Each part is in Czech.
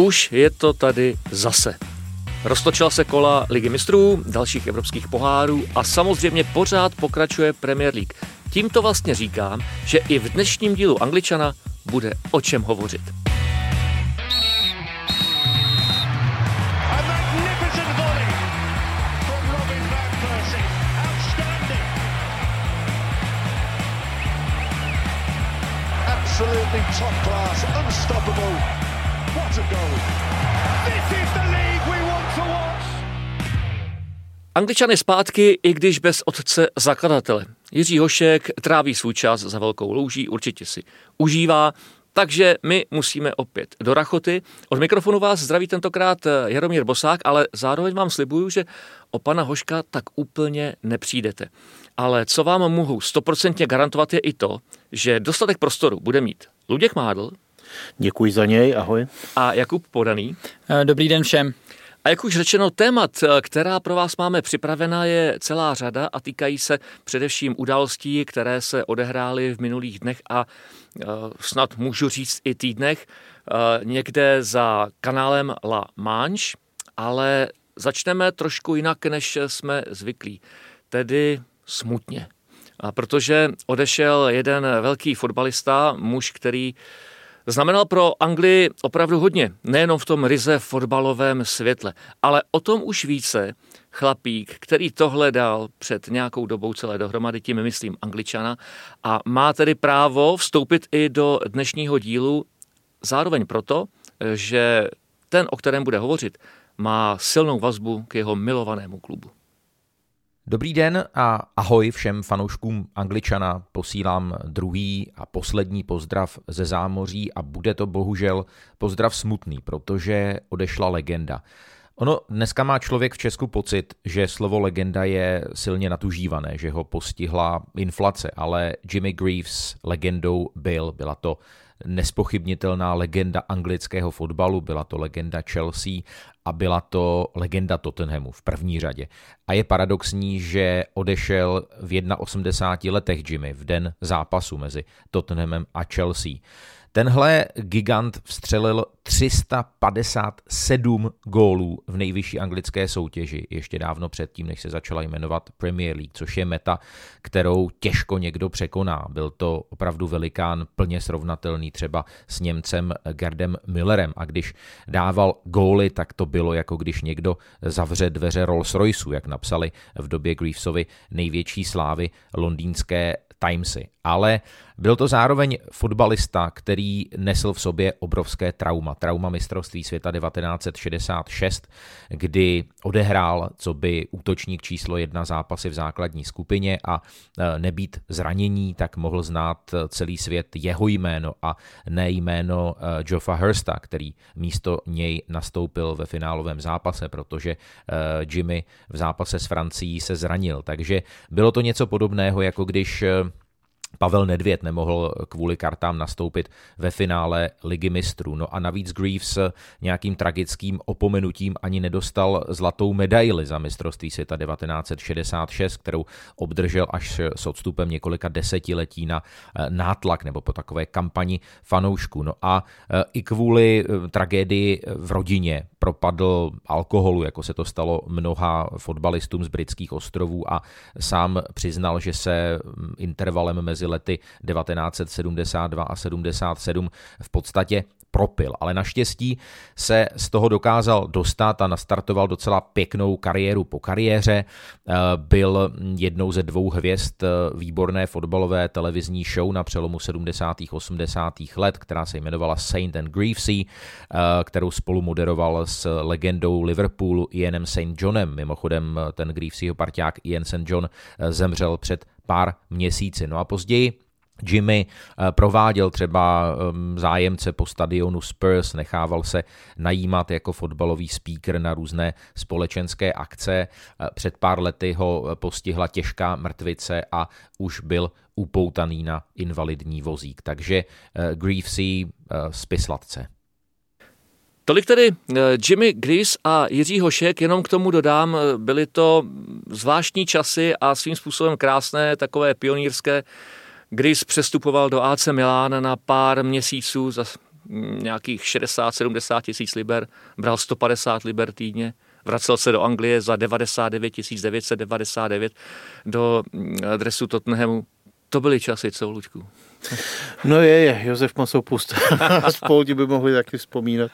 Už je to tady zase. Roztočila se kola Ligy mistrů, dalších evropských pohárů a samozřejmě pořád pokračuje Premier League. Tímto vlastně říkám, že i v dnešním dílu Angličana bude o čem hovořit. Absolutely top class, unstoppable. What a goal. This is the league we want to watch. Angličany zpátky, i když bez otce zakladatele. Jiří Hošek tráví svůj čas za velkou louží, určitě si užívá, takže my musíme opět do rachoty. Od mikrofonu vás zdraví tentokrát eh, Jaromír Bosák, ale zároveň vám slibuju, že o pana Hoška tak úplně nepřijdete. Ale co vám mohu stoprocentně garantovat je i to, že dostatek prostoru bude mít Luděk Mádl Děkuji za něj, ahoj. a Jakub Podaný. Eh, Dobrý den všem. A jak už řečeno, témat, eh, která pro vás máme připravena, je celá řada a týkají se především událostí, které se odehrály v minulých dnech a eh, snad můžu říct i týdnech, někde za kanálem La Manche, ale začneme trošku jinak, než jsme zvyklí, tedy smutně. A protože odešel jeden velký fotbalista, muž, který Znamenal pro Anglii opravdu hodně, nejenom v tom ryze fotbalovém světle, ale o tom už více chlapík, který tohle dal před nějakou dobou celé dohromady, tím myslím Angličana, a má tedy právo vstoupit i do dnešního dílu, zároveň proto, že ten, o kterém bude hovořit, má silnou vazbu k jeho milovanému klubu. Dobrý den a ahoj všem fanouškům Angličana. Posílám druhý a poslední pozdrav ze zámoří a bude to bohužel pozdrav smutný, protože odešla legenda. Ono dneska má člověk v Česku pocit, že slovo legenda je silně natužívané, že ho postihla inflace, ale Jimmy Greaves legendou byl. Byla to nespochybnitelná legenda anglického fotbalu, byla to legenda Chelsea a byla to legenda Tottenhamu v první řadě. A je paradoxní, že odešel v 81 letech Jimmy v den zápasu mezi Tottenhamem a Chelsea. Tenhle gigant vstřelil 357 gólů v nejvyšší anglické soutěži, ještě dávno předtím, než se začala jmenovat Premier League, což je meta, kterou těžko někdo překoná. Byl to opravdu velikán plně srovnatelný třeba s Němcem Gerdem Müllerem a když dával góly, tak to bylo jako když někdo zavře dveře Rolls Royceu, jak napsali v době Greavesovy největší slávy londýnské Timesy. Ale byl to zároveň fotbalista, který nesl v sobě obrovské trauma. Trauma mistrovství světa 1966, kdy odehrál, co by útočník číslo jedna zápasy v základní skupině a e, nebýt zranění, tak mohl znát celý svět jeho jméno a ne jméno e, Joffa Hursta, který místo něj nastoupil ve finálovém zápase, protože e, Jimmy v zápase s Francií se zranil. Takže bylo to něco podobného, jako když Pavel Nedvěd nemohl kvůli kartám nastoupit ve finále Ligy mistrů. No a navíc Greaves nějakým tragickým opomenutím ani nedostal zlatou medaili za mistrovství světa 1966, kterou obdržel až s odstupem několika desetiletí na eh, nátlak nebo po takové kampani fanoušků. No a eh, i kvůli eh, tragédii v rodině propadl alkoholu, jako se to stalo mnoha fotbalistům z britských ostrovů a sám přiznal, že se mm, intervalem mezi lety 1972 a 77 v podstatě propil, ale naštěstí se z toho dokázal dostat a nastartoval docela pěknou kariéru po kariéře. Eh, Byl jednou ze dvou hvězd eh, výborné fotbalové televizní show na přelomu 70. 80. let, která se jmenovala Saint and Greavesy, eh, kterou spolu moderoval s legendou Liverpoolu Ianem St. Johnem. Mimochodem ten Greavesyho parťák Ian St. John zemřel před pár měsíci. No a později Jimmy eh, prováděl třeba ehm, zájemce po stadionu Spurs, nechával se najímat jako fotbalový speaker na různé společenské akce. Eh, před pár lety ho postihla těžká mrtvice a už byl upoutaný na invalidní vozík. Takže Greavesy spislatce. Tolik tedy Jimmy Gris a Jiří Hošek, jenom k tomu dodám, byly to zvláštní časy a svým způsobem krásné, takové pionýrské Gris přestupoval do AC Milán na pár měsíců za nějakých 60-70 tisíc liber, bral 150 liber týdně, vracel se do Anglie za 99 999 do adresu Tottenhamu. To byly časy, co, Luďku? No je, je, Josef Masopust. Spolu by mohli taky vzpomínat.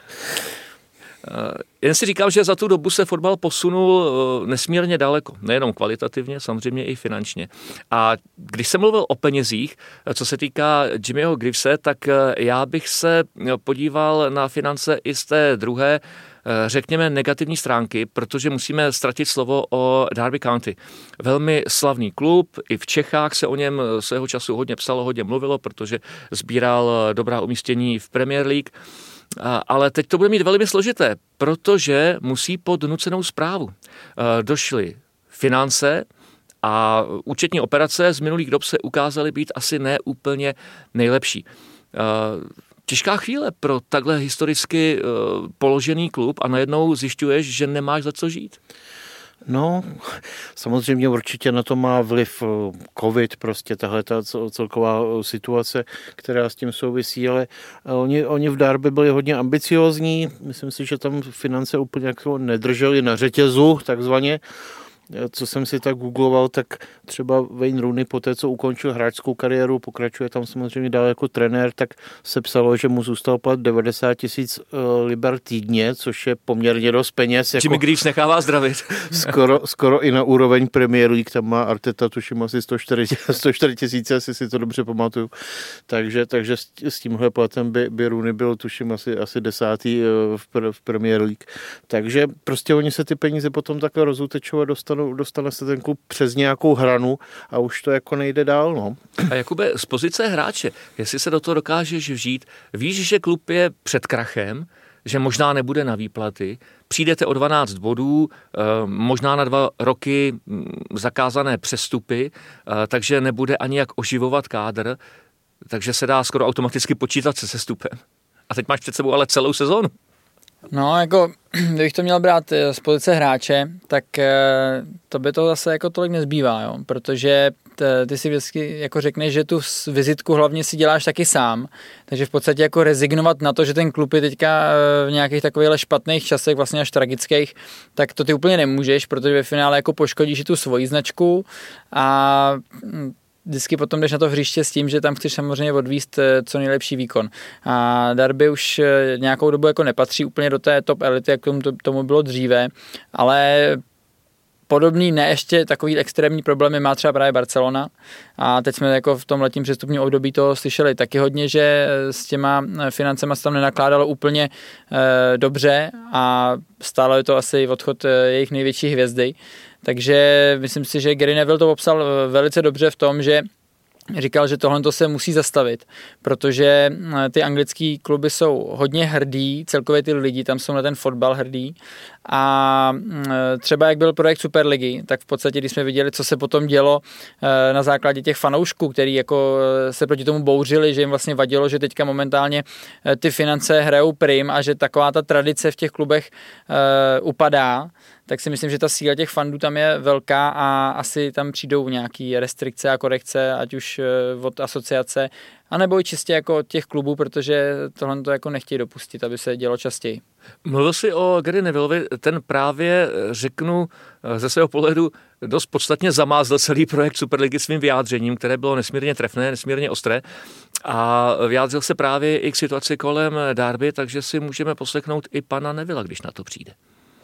Eh, jen si říkám, že za tu dobu se fotbal posunul eh, nesmírně daleko, nejenom kvalitativně, samozřejmě i finančně. A když jsem mluvil o penězích, eh, co se týká Jimmyho Grivse, tak já bych se podíval na finance i z té druhé, řekněme, negativní stránky, protože musíme ztratit slovo o Derby County. Velmi slavný klub, i v Čechách se o něm svého času hodně psalo, hodně mluvilo, protože sbíral dobrá umístění v Premier League. Ale teď to bude mít velmi složité, protože musí pod nucenou zprávu. Došly finance, a účetní operace z minulých dob se ukázaly být asi neúplně nejlepší. Těžká chvíle pro takhle historicky položený klub a najednou zjišťuješ, že nemáš za co žít. No, samozřejmě určitě na to má vliv eh, covid, prostě tahle ta celková eh, situace, která s tím souvisí, ale eh, oni, oni v Darby byli hodně ambiciozní, myslím si, že tam finance úplně jako nedrželi na řetězu, takzvaně, co jsem si tak googloval, tak třeba Wayne Rooney po té, co ukončil hráčskou kariéru, pokračuje tam samozřejmě dál jako trenér, tak se psalo, že mu zůstal plat 90 tisíc eh, liber týdně, což je poměrně dost peněz. Jako Jimmy Greaves nechává zdravit. skoro, skoro i na úroveň Premier League, tam má Arteta tuším asi 104 tisíce, asi si to dobře pamatuju. Takže, takže s, tímhle platem by, by Rooney byl tuším asi, asi desátý eh, v, v Premier League. Takže prostě oni se ty peníze potom takhle rozutečovat dostanou dostanu, dostane se ten klub přes nějakou hranu a už to jako nejde dál. No. A Jakube, z pozice hráče, jestli se do toho dokážeš vžít, víš, že klub je před krachem, že možná nebude na výplaty, přijdete o 12 bodů, eh, možná na dva roky mm, zakázané přestupy, eh, takže nebude ani jak oživovat kádr, takže se dá skoro automaticky počítat se sestupem. A teď máš před sebou ale celou sezónu. No, jako, kdybych to měl brát eh, z pozice hráče, tak eh, to by to zase jako tolik nezbývá, jo? protože ty si vždycky jako řekneš, že tu vizitku hlavně si děláš taky sám, takže v podstatě jako rezignovat na to, že ten klub je teďka eh, v nějakých takových špatných časech, vlastně až tragických, tak to ty úplně nemůžeš, protože ve finále jako poškodíš i tu svoji značku a hm, vždycky potom jdeš na to hřiště s tím, že tam chceš samozřejmě odvíst eh, co nejlepší výkon. A Darby už eh, nějakou dobu jako nepatří úplně do té top elity, jak tomu, tomu bylo dříve, ale podobný, ne ještě takový extrémní problémy má třeba právě Barcelona a teď jsme jako v tom letním přestupním období to slyšeli taky hodně, že s těma financema se tam nenakládalo úplně e, dobře a stále je to asi odchod jejich největší hvězdy. Takže myslím si, že Gary Neville to popsal eh, velice dobře v tom, že říkal, že tohle se musí zastavit, protože ty anglické kluby jsou hodně hrdí, celkově ty lidi tam jsou na ten fotbal hrdí a třeba jak byl projekt Superligy, tak v podstatě, když jsme viděli, co se potom dělo na základě těch fanoušků, který jako se proti tomu bouřili, že jim vlastně vadilo, že teďka momentálně ty finance hrajou prim a že taková ta tradice v těch klubech upadá, tak si myslím, že ta síla těch fandů tam je velká a asi tam přijdou nějaké restrikce a korekce, ať už eh, od asociace, anebo i čistě jako od těch klubů, protože tohle to jako nechtějí dopustit, aby se dělo častěji. Mluvil jsi o Gary Nevilleovi, ten právě, eh, řeknu, eh, ze svého pohledu dost podstatně zamázl celý projekt Superligy svým vyjádřením, které bylo nesmírně trefné, nesmírně ostré a vyjádřil se právě i k situaci kolem Darby, takže si můžeme poslechnout i pana Nevilla, když na to přijde.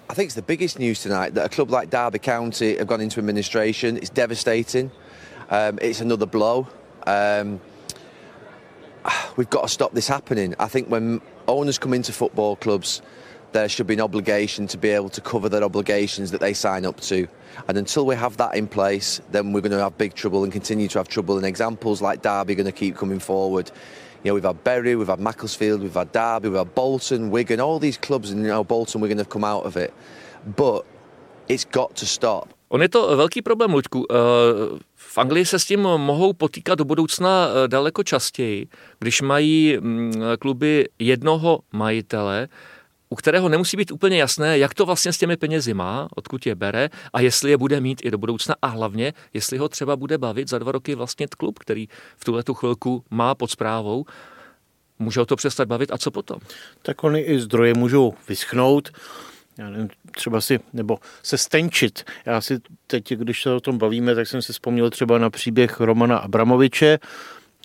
I think it's the biggest news tonight that a club like Derby County have gone into administration. It's devastating. Um, it's another blow. Um, we've got to stop this happening. I think when owners come into football clubs, there should be an obligation to be able to cover their obligations that they sign up to. And until we have that in place, then we're going to have big trouble and continue to have trouble. And examples like Derby are going to keep coming forward. You know, we've had Bury, we've had Macclesfield, we've had Derby, we've had Bolton, Wigan, all these clubs, and you know, Bolton, Wigan have come out of it. But it's got to stop. On je to velký problém, Luďku. Eh, v Anglii se s tím mohou potýkat do budoucna eh, daleko častěji, když mají mm, kluby jednoho majitele, u kterého nemusí být úplně jasné, jak to vlastně s těmi penězi má, odkud je bere a jestli je bude mít i do budoucna a hlavně, jestli ho třeba bude bavit za dva roky vlastně klub, který v tuhle tu chvilku má pod zprávou. Může ho to přestat bavit a co potom? Tak oni i zdroje můžou vyschnout já nevím, třeba si, nebo se stenčit. Já si teď, když se o tom bavíme, tak jsem si vzpomněl třeba na příběh Romana Abramoviče,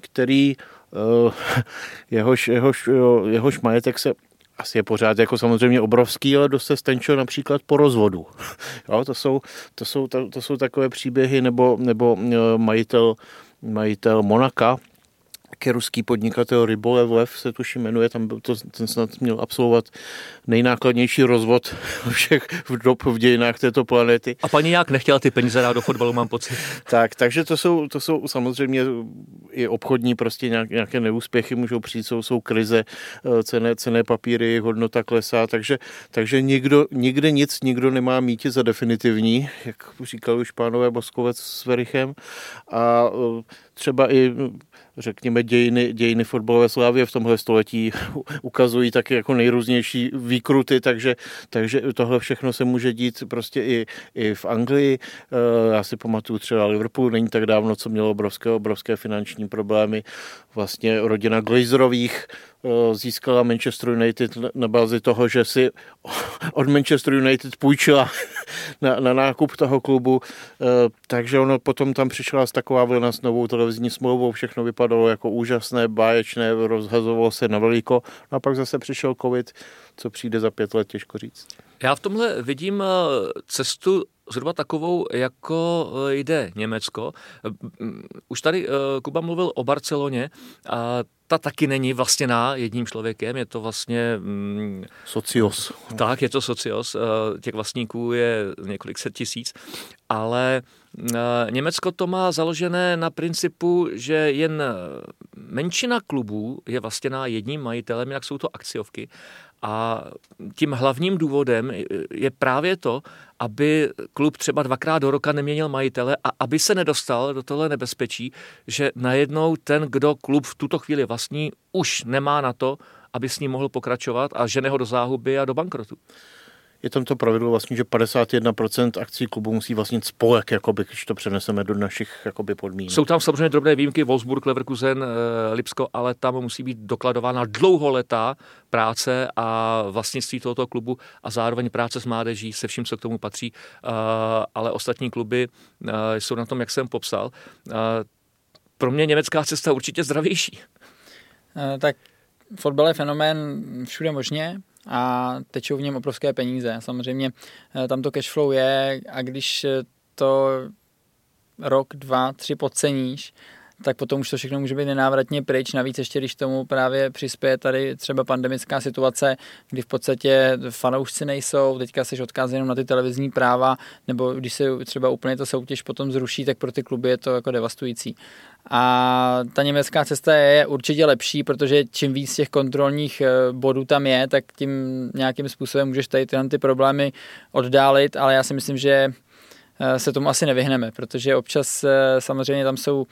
který uh, jehož, jehož, jehož majetek se asi je pořád jako samozřejmě obrovský, ale dost se stenčil například po rozvodu. Jo, to, jsou, to, jsou, to, to jsou takové příběhy, nebo, nebo uh, majitel, majitel Monaka, také ruský podnikatel Rybolev Lev se tuším jmenuje, tam byl to, ten snad měl absolvovat nejnákladnější rozvod všech v dob v dějinách této planety. A paní jak nechtěla ty peníze dát do fotbalu, mám pocit. tak, takže to jsou, to jsou samozřejmě i obchodní prostě nějaké neúspěchy, můžou přijít, jsou, jsou krize, eh, cené, cené papíry, hodnota klesá, takže, takže nikdo, nikde nic, nikdo nemá mít za definitivní, jak říkal už pánové Boskovec s Verichem a eh, třeba i řekněme, dějiny, dějiny fotbalové slávy v tomhle století ukazují taky jako nejrůznější výkruty, takže, takže tohle všechno se může dít prostě i, i v Anglii. Eh, já si pamatuju třeba Liverpool, není tak dávno, co mělo obrovské, obrovské finanční problémy. Vlastně rodina Glazerových získala Manchester United na bázi toho, že si od Manchester United půjčila na, na nákup toho klubu, eh, takže ono potom tam přišla z taková vlna s novou televizní smlouvou, všechno vypadalo jako úžasné, báječné, rozhazovalo se na veliko, no a pak zase přišel covid, co přijde za pět let, těžko říct. Já v tomhle vidím eh, cestu zhruba takovou, jako jde Německo. Už tady Kuba mluvil o Barceloně a ta taky není vlastněná jedním člověkem, je to vlastně... Mm, socios. Tak, je to socios, eh, těch vlastníků je několik set tisíc, ale eh, Německo to má založené na principu, že jen menšina klubů je vlastněná jedním majitelem, jinak jsou to akciovky a tím hlavním důvodem je právě to, aby klub třeba dvakrát do roka neměnil majitele a aby se nedostal do tohle nebezpečí, že najednou ten, kdo klub v tuto chvíli vlastní, už nemá na to, aby s ním mohl pokračovat a žene ho do záhuby a do bankrotu je tam to pravidlo vlastně, že 51% akcí klubu musí vlastnit spolek, jakoby, když to přeneseme do našich jakoby, podmínek. Jsou tam samozřejmě drobné výjimky, Wolfsburg, Leverkusen, eh, Lipsko, ale tam musí být dokladována dlouholetá práce a vlastnictví tohoto klubu a zároveň práce s mládeží se vším, co k tomu patří, eh, ale ostatní kluby eh, jsou na tom, jak jsem popsal. Pro mě německá cesta určitě zdravější. Tak fotbal je fenomén všude možně a tečou v něm obrovské peníze. Samozřejmě eh, tam to cash flow je a když eh, to rok, dva, tři podceníš, tak potom už to všechno může být nenávratně pryč. Navíc ještě, když tomu právě přispěje tady třeba pandemická situace, kdy v podstatě fanoušci nejsou, teďka jsi odkázán jenom na ty televizní práva, nebo když se třeba úplně to soutěž potom zruší, tak pro ty kluby je to jako devastující. A ta německá cesta je určitě lepší, protože čím víc těch kontrolních eh, bodů tam je, tak tím nějakým způsobem můžeš tady tyhle ty problémy oddálit, ale já si myslím, že eh, se tomu asi nevyhneme, protože občas eh, samozřejmě tam jsou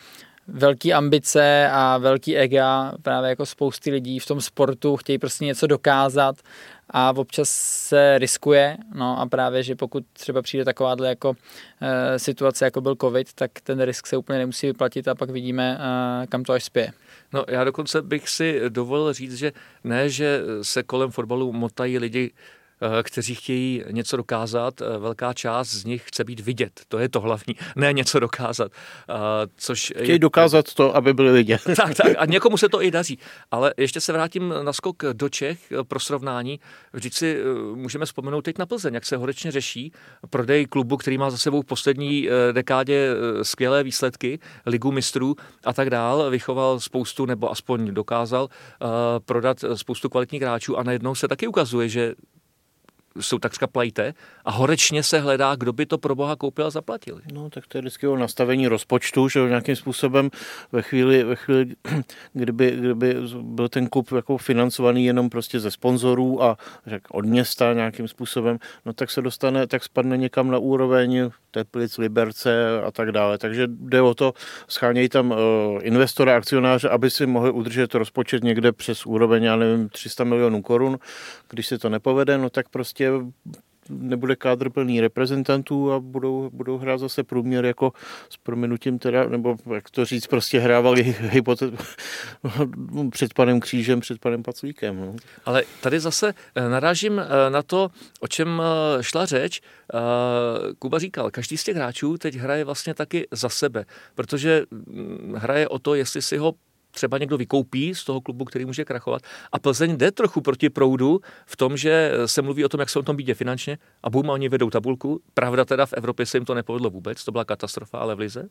velký ambice a velký ega, právě jako spousty lidí v tom sportu chtějí prostě něco dokázat a občas se riskuje, no a právě, že pokud třeba přijde takováhle jako e, situace, jako byl covid, tak ten risk se úplně nemusí vyplatit a pak vidíme, e, kam to až spěje. No já dokonce bych si dovolil říct, že ne, že se kolem fotbalu motají lidi kteří chtějí něco dokázat, eh, velká část z nich chce být vidět. To je to hlavní, ne něco dokázat. Eh, což chtějí je... dokázat to, aby byli vidět. tak, tak, a někomu se to i daří. Ale ještě se vrátím na skok do Čech pro srovnání. Vždyť si můžeme vzpomenout teď na Plzeň, jak se horečně řeší prodej klubu, který má za sebou v poslední dekádě skvělé výsledky, ligu mistrů a tak dál. Vychoval spoustu, nebo aspoň dokázal prodat spoustu kvalitních hráčů a najednou se taky ukazuje, že jsou takřka plajte a horečně se hledá, kdo by to pro boha koupil a zaplatil. No, tak to je vždycky o nastavení rozpočtu, že nějakým způsobem ve chvíli, ve chvíli kdyby, kdyby byl ten klub jako financovaný jenom prostě ze sponzorů a řek, od města nějakým způsobem, no tak se dostane, tak spadne někam na úroveň Teplic, Liberce a tak dále. Takže jde o to, schánějí tam uh, investora, akcionáře, aby si mohli udržet rozpočet někde přes úroveň, já nevím, 300 milionů korun. Když se to nepovede, no tak prostě nebude kádr plný reprezentantů a budou, budou hrát zase průměr jako s prominutím teda, nebo jak to říct, prostě hrávali hypotet, před panem Křížem, před panem Paclíkem. No. Ale tady zase eh, narážím eh, na to, o čem eh, šla řeč. Kuba říkal, každý z těch hráčů teď hraje vlastně taky za sebe, protože hm, hraje o to, jestli si ho třeba někdo vykoupí z toho klubu, který může krachovat. A Plzeň jde trochu proti proudu v tom, že se mluví o tom, jak se o tom bídě finančně a bum, oni vedou tabulku. Pravda teda v Evropě se jim to nepovedlo vůbec, to byla katastrofa, ale v Lize?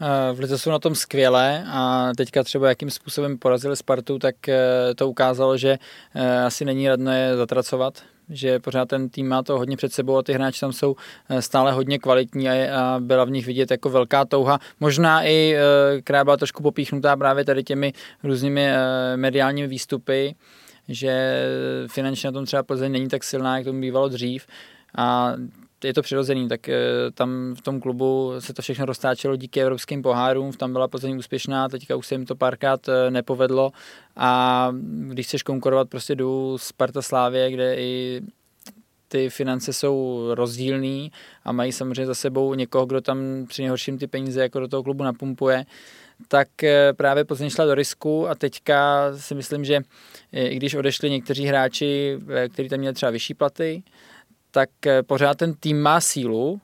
Eh, v Lize jsou na tom skvěle a teďka třeba jakým způsobem porazili Spartu, tak eh, to ukázalo, že eh, asi není radno je zatracovat, že pořád ten tým má to hodně před sebou a ty hráči tam jsou eh, stále hodně kvalitní a, a byla v nich vidět jako velká touha. Možná i, eh, která byla trošku popíchnutá právě tady těmi různými eh, mediálními výstupy, že finančně na tom třeba Plzeň není tak silná, jak to bývalo dřív. A je to přirozený, tak tam v tom klubu se to všechno roztáčelo díky evropským pohárům, tam byla Plzeň úspěšná, teďka už se jim to párkrát nepovedlo. A když chceš konkurovat prostě do Sparta Slávě, kde i ty finance jsou rozdílný a mají samozřejmě za sebou někoho, kdo tam při nejhorším ty peníze jako do toho klubu napumpuje, tak právě Plzeň šla do risku a teďka si myslím, že i když odešli někteří hráči, kteří tam měli třeba vyšší platy, tak eh, pořád ten tým má sílu,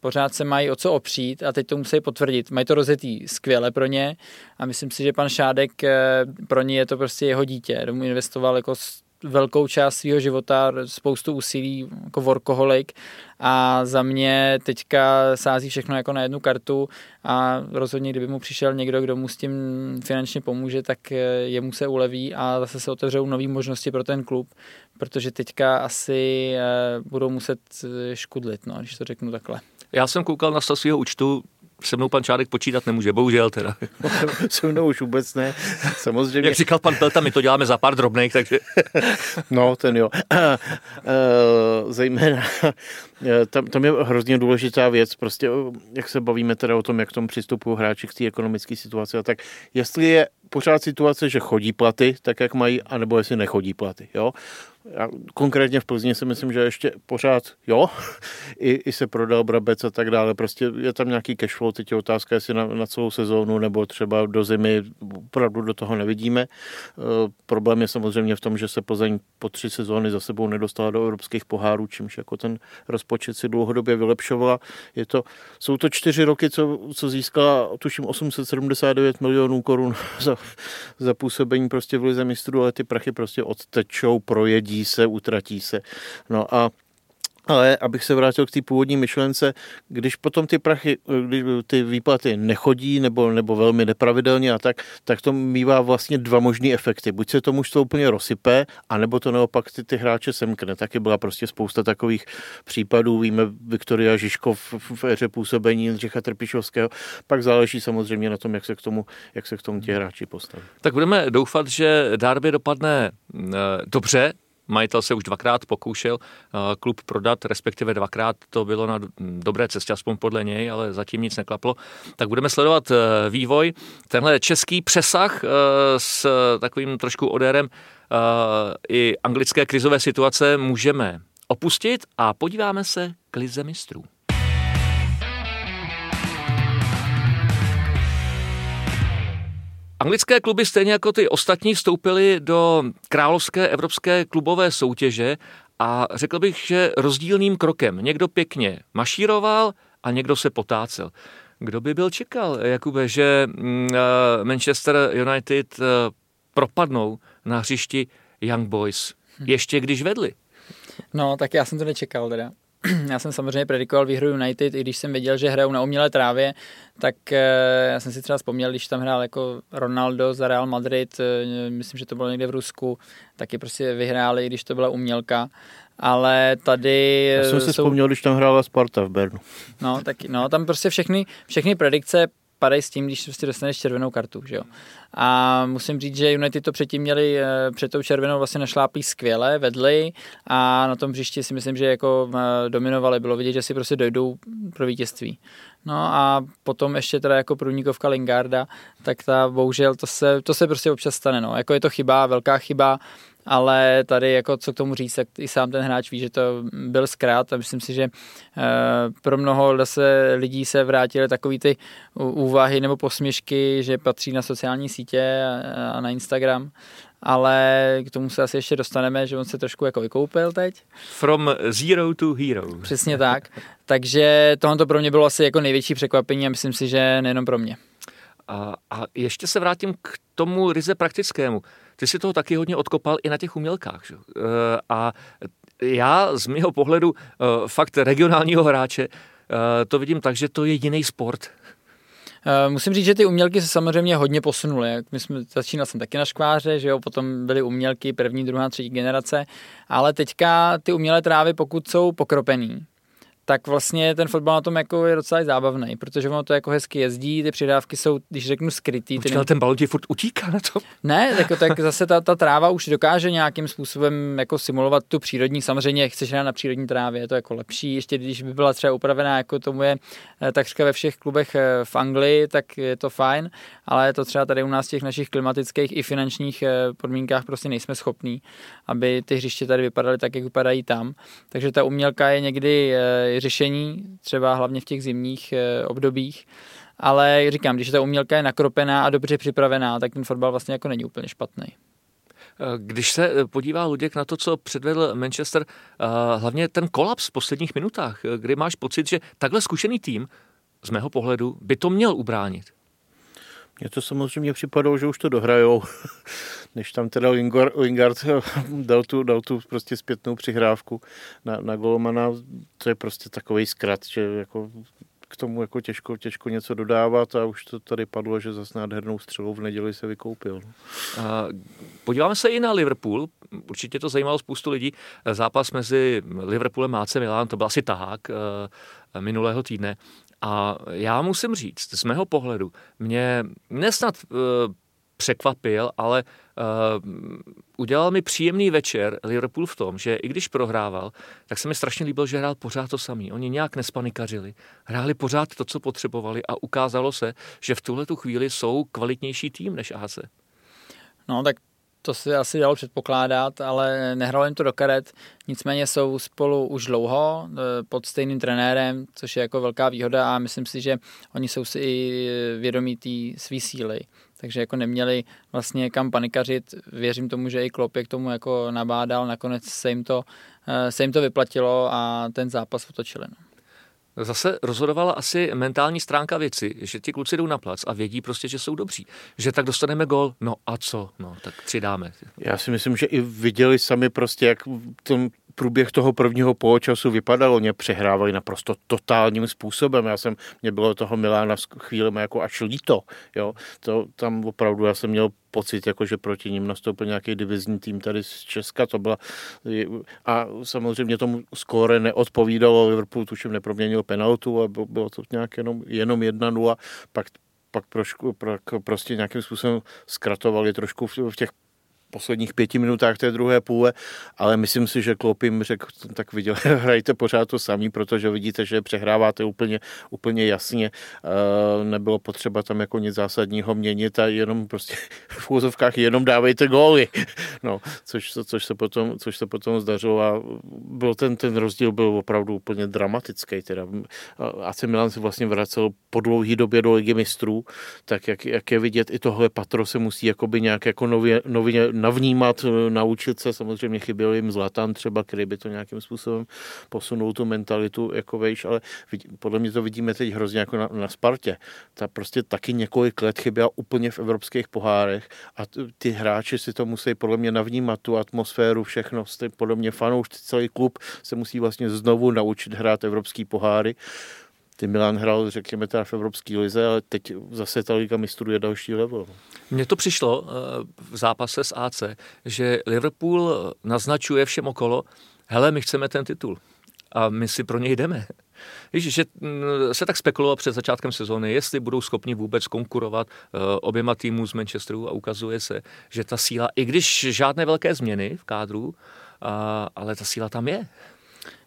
pořád se mají o co opřít a teď to musí potvrdit. Mají to rozjetý skvěle pro ně a myslím si, že pan Šádek eh, pro ně je to prostě jeho dítě. Domů investoval jako velkou část svého života, spoustu úsilí jako workoholik a za mě teďka sází všechno jako na jednu kartu a rozhodně, kdyby mu přišel někdo, kdo mu s tím finančně pomůže, tak eh, jemu se uleví a zase se otevřou nové možnosti pro ten klub, protože teďka asi eh, budou muset eh, škudlit, no, když to řeknu takhle. Já jsem koukal na svého účtu, se mnou pan Čádek počítat nemůže, bohužel teda. se mnou už vůbec ne, samozřejmě. Jak říkal pan Pelta, my to děláme za pár drobných, takže... no, ten jo. Zejména tam, tam je hrozně důležitá věc, prostě jak se bavíme teda o tom, jak tom přistupují hráči k té ekonomické situaci, a tak jestli je pořád situace, že chodí platy, tak jak mají, anebo jestli nechodí platy. Jo? Já konkrétně v Plzni si myslím, že ještě pořád, jo, i, i se prodal Brabec a tak dále, prostě je tam nějaký cash flow, teď je otázka, jestli na, na celou sezónu nebo třeba do zimy, opravdu do toho nevidíme. E, problém je samozřejmě v tom, že se Plzeň po tři sezóny za sebou nedostala do evropských pohárů, čímž jako ten rozpočet si dlouhodobě vylepšovala. Je to, jsou to čtyři roky, co, co získala, tuším, 879 milionů korun za, za působení prostě v lize mistrů, ale ty prachy prostě odtečou, projedí se, utratí se. No a ale abych se vrátil k té původní myšlence, když potom ty prachy, když ty výplaty nechodí nebo, nebo velmi nepravidelně a tak, tak to mývá vlastně dva možné efekty. Buď se to úplně rozsype, anebo to naopak ty, ty hráče semkne. Taky byla prostě spousta takových případů. Víme Viktoria Žižkov v, éře působení Jindřicha Trpišovského. Pak záleží samozřejmě na tom, jak se k tomu, jak se k tomu ti hráči postaví. Tak budeme doufat, že Darby dopadne e, dobře, Majitel se už dvakrát pokoušel eh, klub prodat, respektive dvakrát to bylo na dobré cestě, aspoň podle něj, ale zatím nic neklaplo. Tak budeme sledovat eh, vývoj. Tenhle český přesah eh, s takovým trošku odérem i anglické krizové situace můžeme opustit a podíváme se k lize mistrů. Anglické kluby stejně jako ty ostatní vstoupily do královské evropské klubové soutěže a řekl bych, že rozdílným krokem. Někdo pěkně mašíroval a někdo se potácel. Kdo by byl čekal, Jakube, že mm, eh, Manchester United eh, propadnou na hřišti Young Boys, ještě když vedli? No, tak já jsem to nečekal teda. Já jsem samozřejmě predikoval výhru United, i když jsem věděl, že hrajou na umělé trávě, tak eh, já jsem si třeba vzpomněl, když tam hrál jako Ronaldo za Real Madrid, eh, myslím, že to bylo někde v Rusku, taky prostě vyhráli, když to byla umělka. ale tady... Já jsem si jsou... vzpomněl, když tam hrála Sparta v Bernu. No, taky, no, tam prostě všechny, všechny predikce padají s tím, když prostě dostaneš červenou kartu, že jo. A musím říct, že United to předtím měli eh, před tou červenou vlastně našláplý skvěle, vedli a na tom příště si myslím, že jako eh, dominovali, bylo vidět, že si prostě dojdou pro vítězství. No a potom ještě teda jako průnikovka Lingarda, tak ta bohužel to se, to se prostě občas stane, no. Jako je to chyba, velká chyba, ale tady jako co k tomu říct, tak i sám ten hráč ví, že to byl zkrát a myslím si, že eh, pro mnoho se lidí se vrátily takový ty úvahy nebo posměšky, že patří na sociální sítě a na Instagram ale k tomu se asi ještě dostaneme, že on se trošku jako vykoupil teď. From zero to hero. Přesně tak. Takže tohle pro mě bylo asi jako největší překvapení a myslím si, že nejenom pro mě. A, a ještě se vrátím k tomu ryze praktickému. Ty si toho taky hodně odkopal i na těch umělkách. Že? E, a já z mého pohledu e, fakt regionálního hráče e, to vidím tak, že to je jiný sport. Musím říct, že ty umělky se samozřejmě hodně posunuly. My jsme, začínal jsem taky na škváře, že jo, potom byly umělky první, druhá, třetí generace, ale teďka ty umělé trávy, pokud jsou pokropený, tak vlastně ten fotbal na tom jako je docela zábavný, protože ono to jako hezky jezdí, ty přidávky jsou, když řeknu, skrytý. Počkej, ty... ten balon ti furt utíká na to. Ne, tak, tak zase ta, ta, tráva už dokáže nějakým způsobem jako simulovat tu přírodní, samozřejmě chceš hrát na přírodní trávě, je to jako lepší, ještě když by byla třeba upravená, jako tomu je eh, takřka ve všech klubech eh, v Anglii, tak je to fajn, ale to třeba tady u nás v těch našich klimatických i finančních eh, podmínkách prostě nejsme schopní, aby ty hřiště tady vypadaly tak, jak vypadají tam. Takže ta umělka je někdy řešení, třeba hlavně v těch zimních eh, obdobích. Ale říkám, když ta umělka je nakropená a dobře připravená, tak ten fotbal vlastně jako není úplně špatný. Eh, když se eh, podívá Luděk na to, co předvedl Manchester, hlavně ten kolaps v posledních minutách, kdy máš pocit, že takhle zkušený tým, z mého pohledu, by to měl ubránit. Mně to samozřejmě připadalo, že už to dohrajou, než tam teda Lingard, Lingard dal, tu, dal tu prostě zpětnou přihrávku na, na golmana. To je prostě takový zkrat, že jako k tomu jako těžko, těžko něco dodávat a už to tady padlo, že zase nádhernou střelou v neděli se vykoupil. Podíváme se i na Liverpool. Určitě to zajímalo spoustu lidí. Zápas mezi Liverpoolem a AC Milan, to byl asi tahák eh, minulého týdne. A já musím říct, z mého pohledu, mě nesnad uh, překvapil, ale uh, udělal mi příjemný večer Liverpool v tom, že i když prohrával, tak se mi strašně líbilo, že hrál pořád to samý. Oni nějak nespanikařili, hráli pořád to, co potřebovali a ukázalo se, že v tuhle chvíli jsou kvalitnější tým než AC. No tak to si asi dalo předpokládat, ale nehralo jim to do karet. Nicméně jsou spolu už dlouho e, pod stejným trenérem, což je jako velká výhoda a myslím si, že oni jsou si i vědomí té svý síly. Takže jako neměli vlastně kam panikařit. Věřím tomu, že i Klopp je k tomu jako nabádal. Nakonec se jim to, e, se jim to vyplatilo a ten zápas otočili. No zase rozhodovala asi mentální stránka věci, že ti kluci jdou na plac a vědí prostě, že jsou dobří. Že tak dostaneme gol, no a co? No, tak přidáme. Já si myslím, že i viděli sami prostě, jak ten průběh toho prvního poločasu vypadalo. Mě přehrávali naprosto totálním způsobem. Já jsem, mě bylo toho Milána chvíli jako až líto. Jo. To, tam opravdu já jsem měl pocit, jako že proti ním nastoupil nějaký divizní tým tady z Česka. To byla, a samozřejmě tomu skóre neodpovídalo. Liverpool tuším neproměnil penaltu a bylo to nějak jenom, jenom 1-0. Pak pak trošku, prostě nějakým způsobem zkratovali trošku v těch posledních pěti minutách té druhé půle, ale myslím si, že Klopim řekl, tak viděl, hrajte pořád to samý, protože vidíte, že přehráváte úplně, úplně jasně, nebylo potřeba tam jako nic zásadního měnit a jenom prostě v úzovkách jenom dávejte góly, no, což, což, se potom, což se potom zdařilo a byl ten, ten rozdíl byl opravdu úplně dramatický, teda. AC Milan se vlastně vracel po dlouhé době do ligy mistrů, tak jak, jak je vidět, i tohle patro se musí jakoby nějak jako nově, nově navnímat, eh, naučit se, samozřejmě chyběl jim Zlatan třeba, který by to nějakým způsobem posunul tu mentalitu jako vejš, ale podle mě to vidíme teď hrozně jako na, na Spartě. Ta prostě taky několik let chyběla úplně v evropských pohárech a ty hráči si to musí podle mě navnímat, tu atmosféru, všechno, podle mě fanoušci, celý klub se musí vlastně znovu naučit hrát evropský poháry ty Milan hrál, řekněme, teda v Evropské lize, ale teď zase ta liga mistrů je další level. Mně to přišlo eh, v zápase s AC, že Liverpool naznačuje všem okolo, hele, my chceme ten titul a my si pro něj jdeme. Víš, že mm, se tak spekulovalo před začátkem sezóny, jestli budou schopni vůbec konkurovat uh, oběma týmům z Manchesteru a ukazuje se, že ta síla, i když žádné velké změny v kádru, ale ta síla tam je.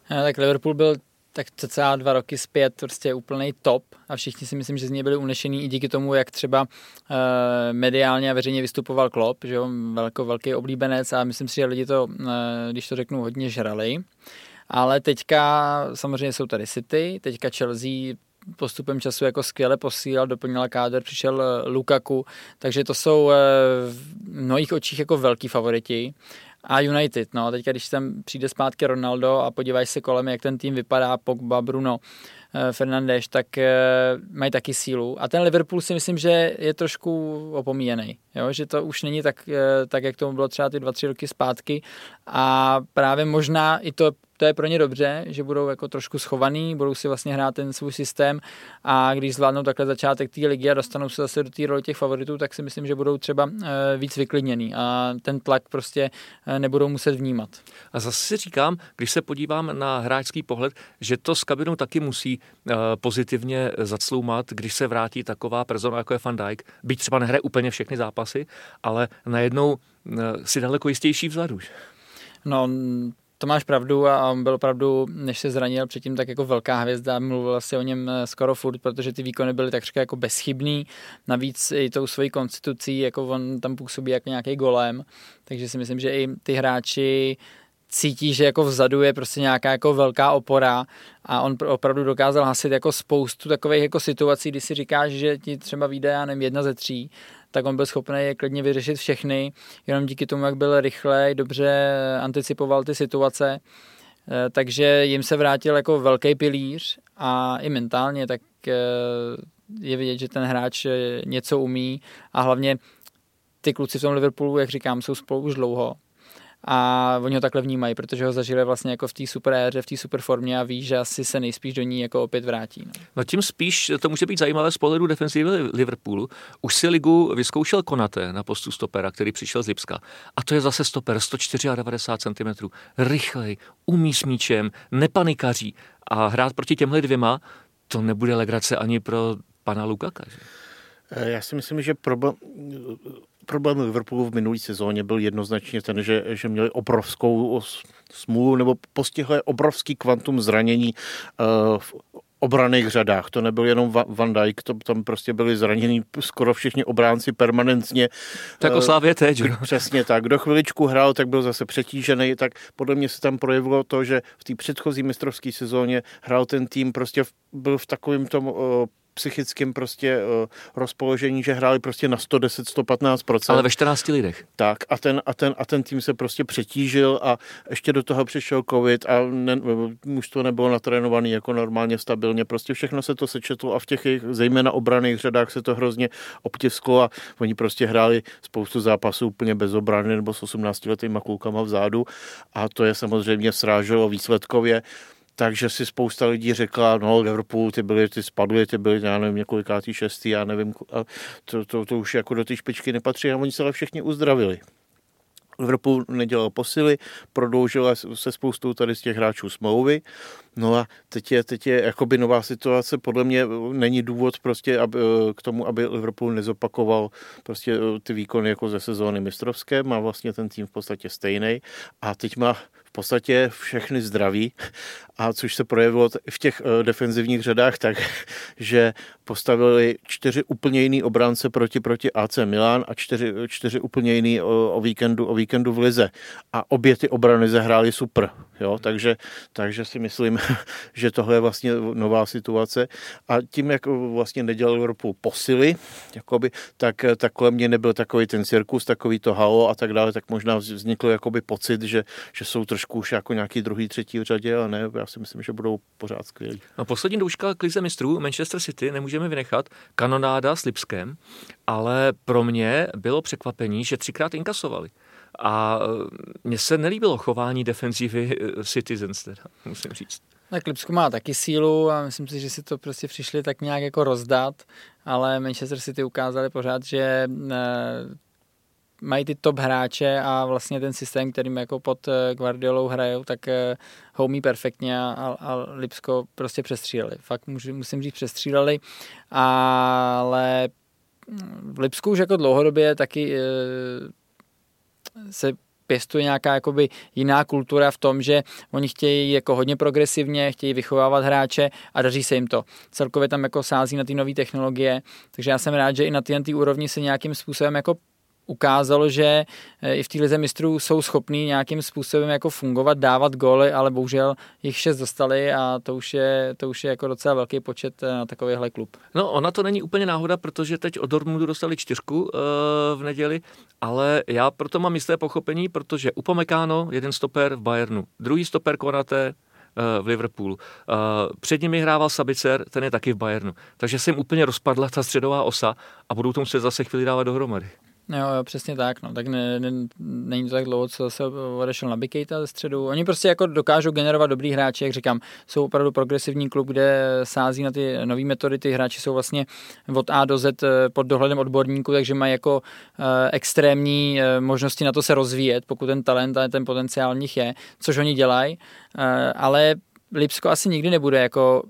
A tak Liverpool byl tak cca dva roky zpět prostě úplný top a všichni si myslím, že z něj byli unešení i díky tomu, jak třeba uh, mediálně a veřejně vystupoval Klopp, že jo, velko, velký oblíbenec a myslím si, že lidi to, uh, když to řeknu, hodně žrali. Ale teďka samozřejmě jsou tady City, teďka Chelsea postupem času jako skvěle posílal, doplnila kádr, přišel Lukaku, takže to jsou v mnohých očích jako velký favoriti a United. No, teďka, když tam přijde zpátky Ronaldo a podíváš se kolem, jak ten tým vypadá, Pogba, Bruno, eh, Fernandes, tak eh, mají taky sílu. A ten Liverpool si myslím, že je trošku opomíjený. Jo? Že to už není tak, eh, tak, jak tomu bylo třeba ty dva, tři roky zpátky. A právě možná i to to je pro ně dobře, že budou jako trošku schovaný, budou si vlastně hrát ten svůj systém a když zvládnou takhle začátek té ligy a dostanou se zase do té role těch favoritů, tak si myslím, že budou třeba eh, víc vyklidněný a ten tlak prostě eh, nebudou muset vnímat. A zase si říkám, když se podívám na hráčský pohled, že to s kabinou taky musí eh, pozitivně zacloumat, když se vrátí taková persona, jako je Van Dijk, byť třeba nehraje úplně všechny zápasy, ale najednou si daleko jistější vzadu. No, to máš pravdu a on byl opravdu, než se zranil předtím, tak jako velká hvězda, mluvil si o něm eh, skoro furt, protože ty výkony byly takřka jako bezchybný, navíc i tou svojí konstitucí, jako on tam působí jako nějaký golem, takže si myslím, že i ty hráči cítí, že jako vzadu je prostě nějaká jako velká opora a on opravdu dokázal hasit jako spoustu takových jako situací, kdy si říkáš, že ti třeba vyjde, já nevím, jedna ze tří, tak on byl schopný je klidně vyřešit všechny, jenom díky tomu, jak byl rychle, dobře anticipoval ty situace, eh, takže jim se vrátil jako velký pilíř a i mentálně, tak eh, je vidět, že ten hráč eh, něco umí a hlavně ty kluci v tom Liverpoolu, jak říkám, jsou spolu už dlouho a oni ho takhle vnímají, protože ho zažili vlastně jako v té super éře, v té super formě a ví, že asi se nejspíš do ní jako opět vrátí. No. no tím spíš to může být zajímavé z pohledu defensivy Liverpoolu. Už si ligu vyzkoušel Konate na postu stopera, který přišel z Lipska. A to je zase stoper 194 cm. Rychlej, umí s míčem, nepanikaří. A hrát proti těmhle dvěma, to nebude legrace ani pro pana Lukaka. Že? Eh, já si myslím, že problém, problém Liverpoolu v minulý sezóně byl jednoznačně ten, že, že měli obrovskou smůlu nebo postihli obrovský kvantum zranění uh, v obraných řadách. To nebyl jenom Van Dijk, to tam prostě byli zraněni skoro všichni obránci permanentně. Tak o Slávě teď. Přesně tak. Kdo chviličku hrál, tak byl zase přetížený, tak podle mě se tam projevilo to, že v té předchozí mistrovské sezóně hrál ten tým prostě v, byl v takovém tom uh, psychickém prostě uh, rozpoložení, že hráli prostě na 110, 115%. Ale ve 14 lidech. Tak a ten, a ten, a ten tým se prostě přetížil a ještě do toho přišel covid a ne, už to nebylo natrénovaný jako normálně stabilně. Prostě všechno se to sečetlo a v těch jejich, zejména obraných řadách se to hrozně obtisklo a oni prostě hráli spoustu zápasů úplně bez obrany nebo s 18 letýma klukama vzadu a to je samozřejmě sráželo výsledkově takže si spousta lidí řekla, no Liverpool, ty byly, ty spadly, ty byly, já nevím, několikátý šestý, já nevím, a to, to, to už jako do té špičky nepatří a oni se ale všichni uzdravili. Liverpool nedělal posily, prodloužila se spoustou tady z těch hráčů smlouvy. No a teď je, teď je jakoby nová situace, podle mě není důvod prostě aby, k tomu, aby Liverpool nezopakoval prostě ty výkony jako ze sezóny mistrovské, má vlastně ten tým v podstatě stejný a teď má podstatě všechny zdraví, a což se projevilo v těch uh, defenzivních řadách tak, že postavili čtyři úplně jiný obránce proti, proti AC Milan a čtyři, čtyři úplně jiný o, o, víkendu, o víkendu v Lize. A obě ty obrany zahrály super. Jo? Takže, takže si myslím, že tohle je vlastně nová situace. A tím, jak vlastně nedělal Liverpool posily, jakoby, tak, tak kolem mě nebyl takový ten cirkus, takový to halo a tak dále, tak možná vznikl jakoby pocit, že, že jsou trošku už jako nějaký druhý, třetí v řadě, ale ne, já si myslím, že budou pořád skvělí. No, poslední douška klize mistrů Manchester City nemůžeme vynechat. Kanonáda s Lipskem, ale pro mě bylo překvapení, že třikrát inkasovali. A e, mně se nelíbilo chování defenzivy e, Citizens, teda, musím říct. Tak Lipsko má taky sílu a myslím si, že si to prostě přišli tak nějak jako rozdat, ale Manchester City ukázali pořád, že e, mají ty top hráče a vlastně ten systém, kterým jako pod eh, Guardiolou hrajou, tak eh, ho umí perfektně a, a Lipsko prostě přestříleli. Fakt musím říct přestříleli, ale v Lipsku už jako dlouhodobě taky se pěstuje nějaká jakoby jiná kultura v tom, že oni chtějí jako hodně progresivně, chtějí vychovávat hráče a daří se jim to. Celkově tam jako sází na ty nové technologie, takže já jsem rád, že i na té úrovni se nějakým způsobem jako ukázalo, že eh, i v té lize mistrů jsou schopní nějakým způsobem jako fungovat, dávat góly, ale bohužel jich šest dostali a to už je, to už je jako docela velký počet eh, na takovýhle klub. No ona to není úplně náhoda, protože teď od Dortmundu dostali čtyřku uh, v neděli, ale já proto mám jisté pochopení, protože Upamecano, jeden stoper v Bayernu, druhý stoper Konate, v Liverpoolu. Před nimi hrával Sabicer, ten je taky v Bayernu. Takže se jim úplně rozpadla ta středová osa a budou tomu se zase chvíli dávat dohromady. Jo, jo, přesně tak, no. Tak ne, ne, není to tak dlouho, co se odešel na Bikejta ze středu. Oni prostě jako dokážou generovat dobrý hráče, jak říkám, jsou opravdu progresivní klub, kde sází na ty nové metody, ty hráči jsou vlastně od A do Z eh, pod dohledem odborníků, takže mají jako uh, extrémní uh, možnosti na to se rozvíjet, pokud ten talent a ten potenciál v nich je, což oni dělají, ale Lipsko asi nikdy nebude jako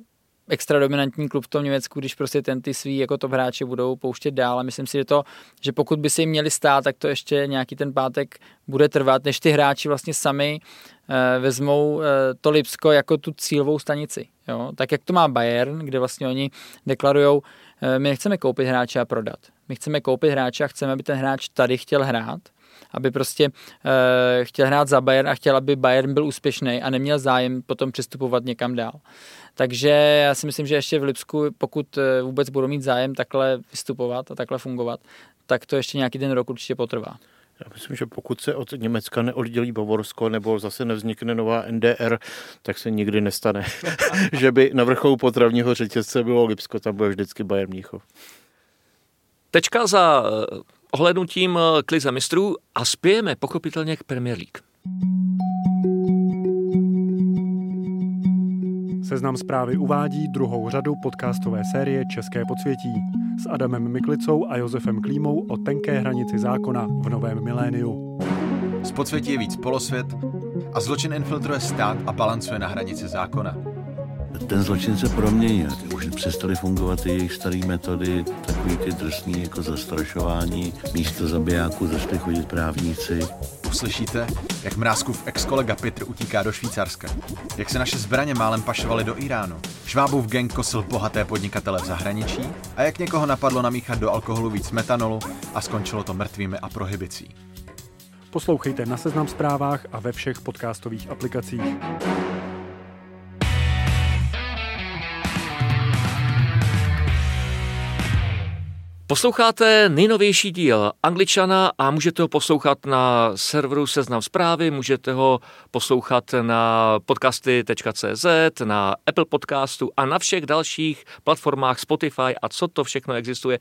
extra dominantní klub v tom Německu, když prostě ten ty svý jako top hráči budou pouštět dál a myslím si, že to, že pokud by si jim měli stát, tak to ještě nějaký ten pátek bude trvat, než ty hráči vlastně sami eh, vezmou eh, to Lipsko jako tu cílovou stanici. Jo? Tak jak to má Bayern, kde vlastně oni deklarujou, eh, my nechceme koupit hráče a prodat. My chceme koupit hráče a chceme, aby ten hráč tady chtěl hrát aby prostě uh, chtěl hrát za Bayern a chtěl, aby Bayern byl úspěšný a neměl zájem potom přistupovat někam dál. Takže já si myslím, že ještě v Lipsku, pokud eh, vůbec budou mít zájem takhle vystupovat a takhle fungovat, tak to ještě nějaký ten rok určitě potrvá. Já myslím, že pokud se od Německa neoddělí Bavorsko nebo zase nevznikne nová NDR, tak se nikdy nestane, že by na vrcholu potravního řetězce bylo Lipsko, tam bude vždycky Bayern Mnichov. Tečka za eh, ohlednutím eh, klize mistrů a spějeme pochopitelně k Premier League. Seznam zprávy uvádí druhou řadu podcastové série České podsvětí s Adamem Miklicou a Josefem Klímou o tenké hranici zákona v novém miléniu. Z podsvětí je víc polosvět a zločin infiltruje stát a balancuje na hranici zákona. Ten zločin se proměnil. Už přestaly fungovat ty jejich staré metody, takový ty drsný jako zastrašování. Místo zabijáků začaly chodit právníci. Uslyšíte, jak Mrázkův ex-kolega Petr utíká do Švýcarska. Jak se naše zbraně málem pašovaly do Iránu. Švábův gang kosil bohaté podnikatele v zahraničí a jak někoho napadlo namíchat do alkoholu víc metanolu a skončilo to mrtvými a prohibicí. Poslouchejte na Seznam zprávách a ve všech podcastových aplikacích. Posloucháte nejnovější díl Angličana a můžete ho poslouchat na serveru Seznam zprávy, můžete ho poslouchat na podcasty.cz, na Apple podcastu a na všech dalších platformách Spotify a co to všechno existuje.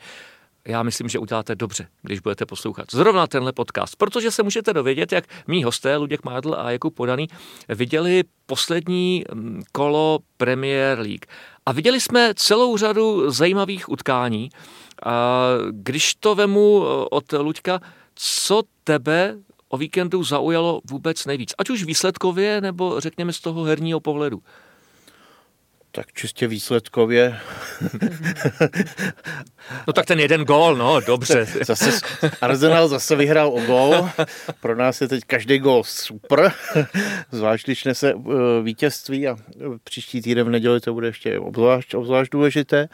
Já myslím, že uděláte dobře, když budete poslouchat zrovna tenhle podcast, protože se můžete dovědět, jak mý hosté Luděk Mádl a Jakub Podaný viděli poslední mm, kolo Premier League. A viděli jsme celou řadu zajímavých utkání, a když to vemu eh, od Luďka, co tebe o víkendu zaujalo vůbec nejvíc? Ať už výsledkově, nebo řekněme z toho herního pohledu. Tak čistě výsledkově. no tak ten jeden gól, no, dobře. zase Arsenal zase vyhrál o gól. Pro nás je teď každý gól super. Zvlášť, když nese uh, vítězství a příští týden v neděli to bude ještě obzvlášť, obzvlášť důležité.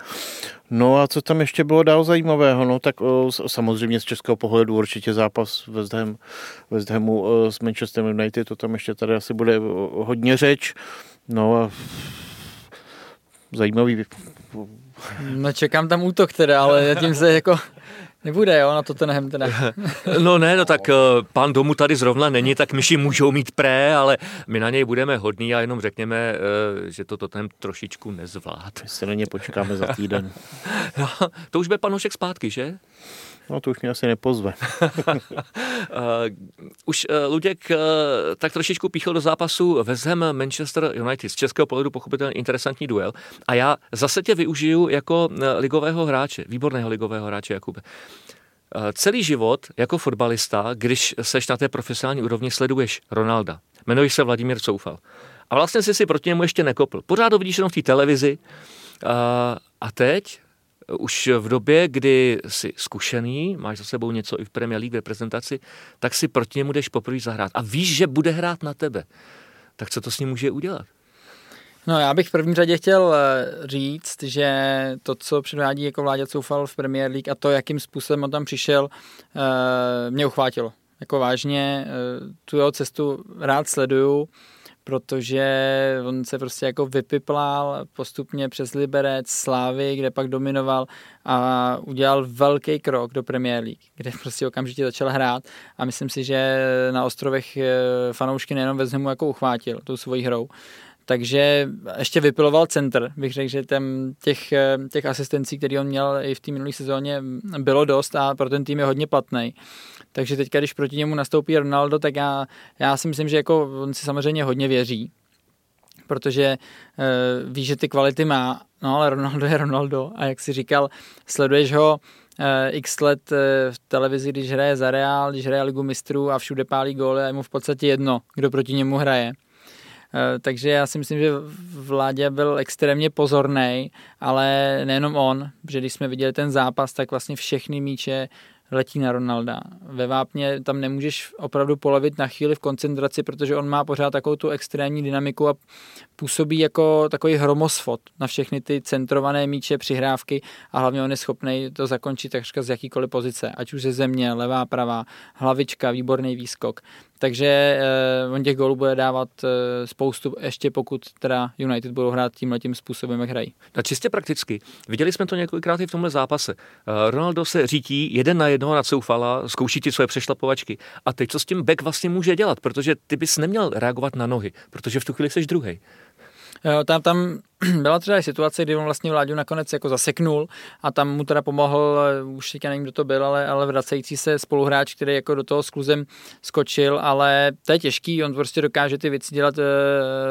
No a co tam ještě bylo dál zajímavého? No tak uh, samozřejmě z českého pohledu určitě zápas West, Ham, West Hamu uh, s Manchester United, to tam ještě tady asi bude hodně řeč. No a zajímavý. No čekám tam útok teda, ale tím se jako Nebude, jo, na to ten teda. No ne, no tak uh, pán domu tady zrovna není, tak myši můžou mít pré, ale my na něj budeme hodní a jenom řekněme, uh, že to ten trošičku nezvlád. My se na ně počkáme za týden. no, to už bude panošek zpátky, že? No to už mě asi nepozve. uh, už uh, Luděk uh, tak trošičku píchl do zápasu Ham Manchester United. Z českého pohledu pochopitelně interesantní duel. A já zase tě využiju jako ligového hráče, výborného ligového hráče, Jakube. celý život jako fotbalista, když seš na té profesionální úrovni, sleduješ Ronalda. Jmenuješ se Vladimír Coufal. A vlastně jsi si proti němu ještě nekopl. Pořád ho vidíš jenom v té televizi. A teď, už v době, kdy jsi zkušený, máš za sebou něco i v Premier League reprezentaci, tak si proti němu jdeš poprvé zahrát. A víš, že bude hrát na tebe. Tak co to s ním může udělat? No já bych v první řadě chtěl eh, říct, že to, co předvádí jako Vláďa Coufal v Premier League a to, jakým způsobem on tam přišel, eh, mě uchvátilo. Jako vážně eh, tu jeho cestu rád sleduju, protože on se prostě jako vypiplal postupně přes Liberec, Slávy, kde pak dominoval a udělal velký krok do Premier League, kde prostě okamžitě začal hrát. A myslím si, že na ostrovech fanoušky nejenom ve Zemu jako uchvátil tou svojí hrou, takže ještě vypiloval centr, bych řekl, že tam těch, těch asistencí, které on měl i v té minulé sezóně, bylo dost a pro ten tým je hodně platný. Takže teď, když proti němu nastoupí Ronaldo, tak já, já si myslím, že jako on si samozřejmě hodně věří, protože uh, ví, že ty kvality má, no ale Ronaldo je Ronaldo a jak si říkal, sleduješ ho uh, x let uh, v televizi, když hraje za Real, když hraje Ligu mistrů a všude pálí góly a je mu v podstatě jedno, kdo proti němu hraje. Eh, takže já si myslím, že vládě byl extrémně pozorný, ale nejenom on, protože když jsme viděli ten zápas, tak vlastně všechny míče letí na Ronalda. Ve Vápně tam nemůžeš opravdu polevit na chvíli v koncentraci, protože on má pořád takovou tu extrémní dynamiku a působí jako takový hromosfot na všechny ty centrované míče, přihrávky a hlavně on je schopný to zakončit takřka z jakýkoliv pozice, ať už ze země, levá, pravá, hlavička, výborný výskok. Takže eh, on těch gólů bude dávat eh, spoustu, ještě pokud teda United budou hrát tímhle tím způsobem, jak hrají. A čistě prakticky. Viděli jsme to několikrát i v tomhle zápase. Eh, Ronaldo se řítí jeden na jednoho nacoufala, zkouší ti svoje přešlapovačky. A teď co s tím back vlastně může dělat? Protože ty bys neměl reagovat na nohy, protože v tu chvíli jsi druhý. Tam, tam byla třeba situace, kdy on vlastně Vláďu nakonec jako zaseknul a tam mu teda pomohl, už teďka nevím, kdo to byl, ale, ale vracející se spoluhráč, který jako do toho skluzem skočil, ale to je těžký, on prostě dokáže ty věci dělat e,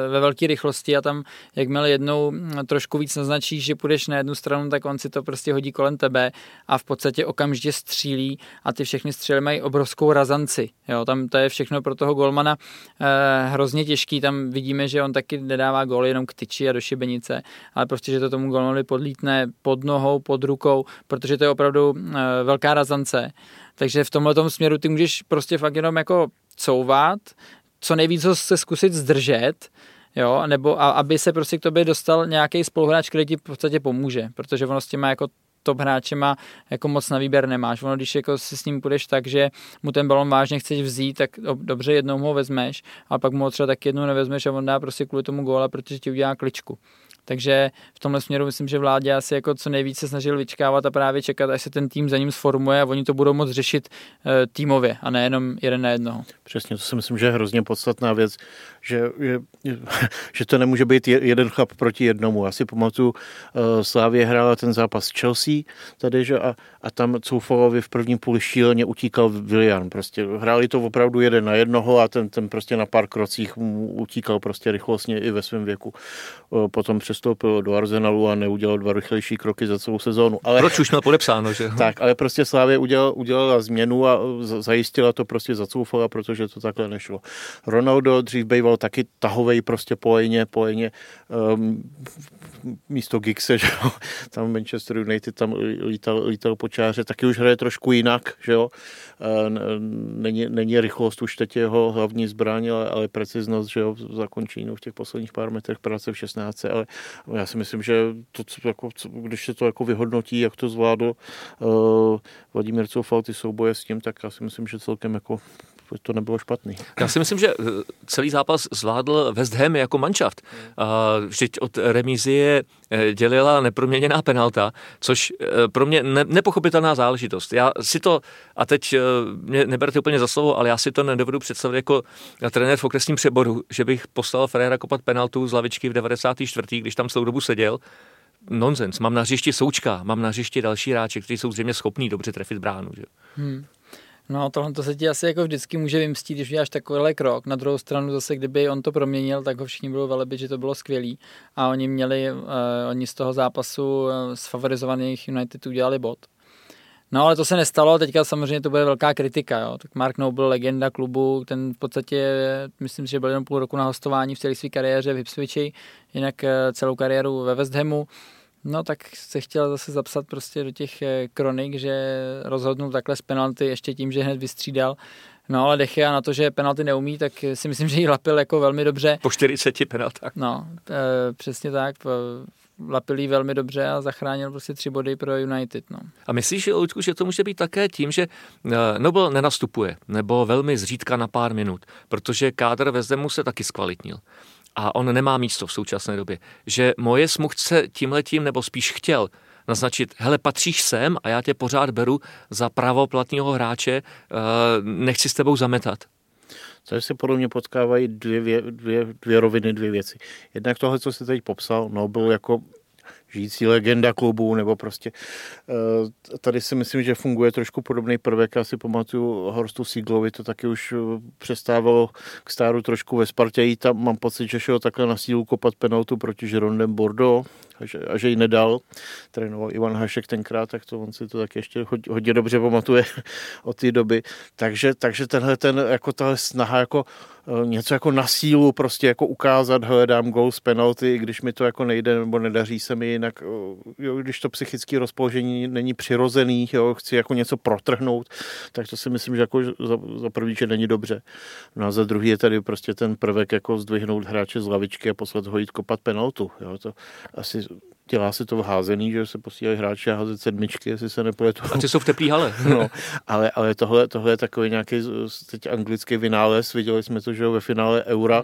ve velké rychlosti a tam, jakmile jednou trošku víc naznačíš, že půjdeš na jednu stranu, tak on si to prostě hodí kolem tebe a v podstatě okamžitě střílí a ty všechny stříly mají obrovskou razanci. Jo, tam to je všechno pro toho golmana e, hrozně těžký, tam vidíme, že on taky nedává góly jenom k tyči a do šibení hranice, ale prostě, že to tomu golmanovi podlítne pod nohou, pod rukou, protože to je opravdu uh, velká razance. Takže v tomhle směru ty můžeš prostě fakt jenom jako couvat, co nejvíc se zkusit zdržet, jo, nebo a, aby se prostě k tobě dostal nějaký spoluhráč, který ti v podstatě pomůže, protože ono s těma jako top hráčema jako moc na výběr nemáš. Ono, když jako si s ním půjdeš tak, že mu ten balon vážně chceš vzít, tak dobře jednou ho vezmeš, a pak mu ho třeba tak jednou nevezmeš a on dá prostě kvůli tomu góla, protože ti udělá kličku. Takže v tomhle směru myslím, že vládě asi jako co nejvíce snažil vyčkávat a právě čekat, až se ten tým za ním sformuje a oni to budou moct řešit e, týmově a nejenom jeden na jednoho. Přesně, to si myslím, že je hrozně podstatná věc, že, je, že to nemůže být jeden chlap proti jednomu. Asi pamatuju, uh, Slávě hrála ten zápas s Chelsea tady, že a, a tam Coufalovi v prvním půli šíleně utíkal William. Prostě hráli to opravdu jeden na jednoho a ten, ten prostě na pár krocích utíkal prostě rychlostně i ve svém věku. Uh, potom přestoupil do Arsenalu a neudělal dva rychlejší kroky za celou sezónu. Ale, Proč už měl podepsáno, že? Tak, ale prostě Slávě udělal, udělala změnu a zajistila to prostě za Coufala, protože to takhle nešlo. Ronaldo dřív býval taky tahovej prostě pojně, pojně um, místo Gixe, že jo, tam Manchester United tam lítal, lítal po čáře, taky už hraje trošku jinak, že jo, není, není rychlost už teď jeho hlavní zbraň, ale, ale preciznost, že jo, v zakončení no, v těch posledních pár metrech práce v 16, ale já si myslím, že to, co, jako, co, když se to jako vyhodnotí, jak to zvládl uh, Vladimír Coufal, ty souboje s tím, tak já si myslím, že celkem jako to nebylo špatný. Já si myslím, že eh, celý zápas zvládl West Ham jako manšaft. Vždyť od remízy je eh, dělila neproměněná penalta, což eh, pro mě ne, nepochopitelná záležitost. Já si to, a teď mě neberte úplně za slovo, ale já si to nedovedu představit jako trenér v okresním přeboru, že bych poslal Ferreira kopat penaltu z lavičky v 94. když tam celou dobu seděl, nonsens. Mám na hřišti Součka, mám na hřišti další hráče, kteří jsou zřejmě schopní dobře trefit bránu. Že? Hmm. No, tohle to se ti asi jako vždycky může vymstít, když uděláš takovýhle krok. Na druhou stranu zase, kdyby on to proměnil, tak ho všichni budou velebit, že to bylo skvělý. A oni měli, uh, oni z toho zápasu uh, z favorizovaných United udělali bod. No ale to se nestalo, teďka samozřejmě to bude velká kritika. Jo. Tak Mark Noble, legenda klubu, ten v podstatě, myslím, že byl jenom půl roku na hostování v celé své kariéře v Ipswichi, jinak eh, celou kariéru ve West Hamu. No tak se chtěl zase zapsat prostě do těch eh, kronik, že rozhodnul takhle z penalty ještě tím, že hned vystřídal. No ale Dechia na to, že penalty neumí, tak si myslím, že ji lapil jako velmi dobře. Po 40 penaltách. No, e, přesně tak lapilý velmi dobře a zachránil prostě tři body pro United. No. A myslíš, Luďku, že to může být také tím, že eh, Nobel nenastupuje, nebo velmi zřídka na pár minut, protože kádr ve Zdemu se taky zkvalitnil a on nemá místo v současné době. Že moje mu chce tímhletím, nebo spíš chtěl, naznačit, hele, patříš sem a já tě pořád beru za pravoplatného hráče, eh, nechci s tebou zametat. Tady se podle mě potkávají dvě, dvě, dvě roviny, dvě věci. Jednak tohle, co jsi teď popsal, no byl jako žijící legenda klubu, nebo prostě eh, tady si myslím, že funguje trošku podobný prvek. Já si pamatuju Horstu Siglovi, to taky už eh, přestávalo k stáru trošku ve Spartě. Tam mám pocit, že šel takhle na sílu kopat penaltu proti Žirondem Bordeaux a že, a že ji nedal. Trénoval Ivan Hašek tenkrát, tak to on si to tak ještě hodně, dobře pamatuje od té doby. Takže, takže tenhle ten, jako tahle snaha jako Eh, něco jako na sílu prostě jako ukázat, hledám gol z penalty, když mi to jako nejde nebo nedaří se mi jinak, eh, jo, když to psychické rozpoložení není přirozený, jo, chci jako něco protrhnout, tak to si myslím, že jako za, za první, že není dobře. No a za druhý je tady prostě ten prvek jako zdvihnout hráče z lavičky a poslat ho jít kopat penaltu. Jo, to asi dělá se to v házený, že se posílají hráči a házet sedmičky, jestli se nepletu. A ty jsou v teplý hale. no, ale, ale tohle, tohle je takový nějaký teď anglický vynález. Viděli jsme to, že ve finále Eura,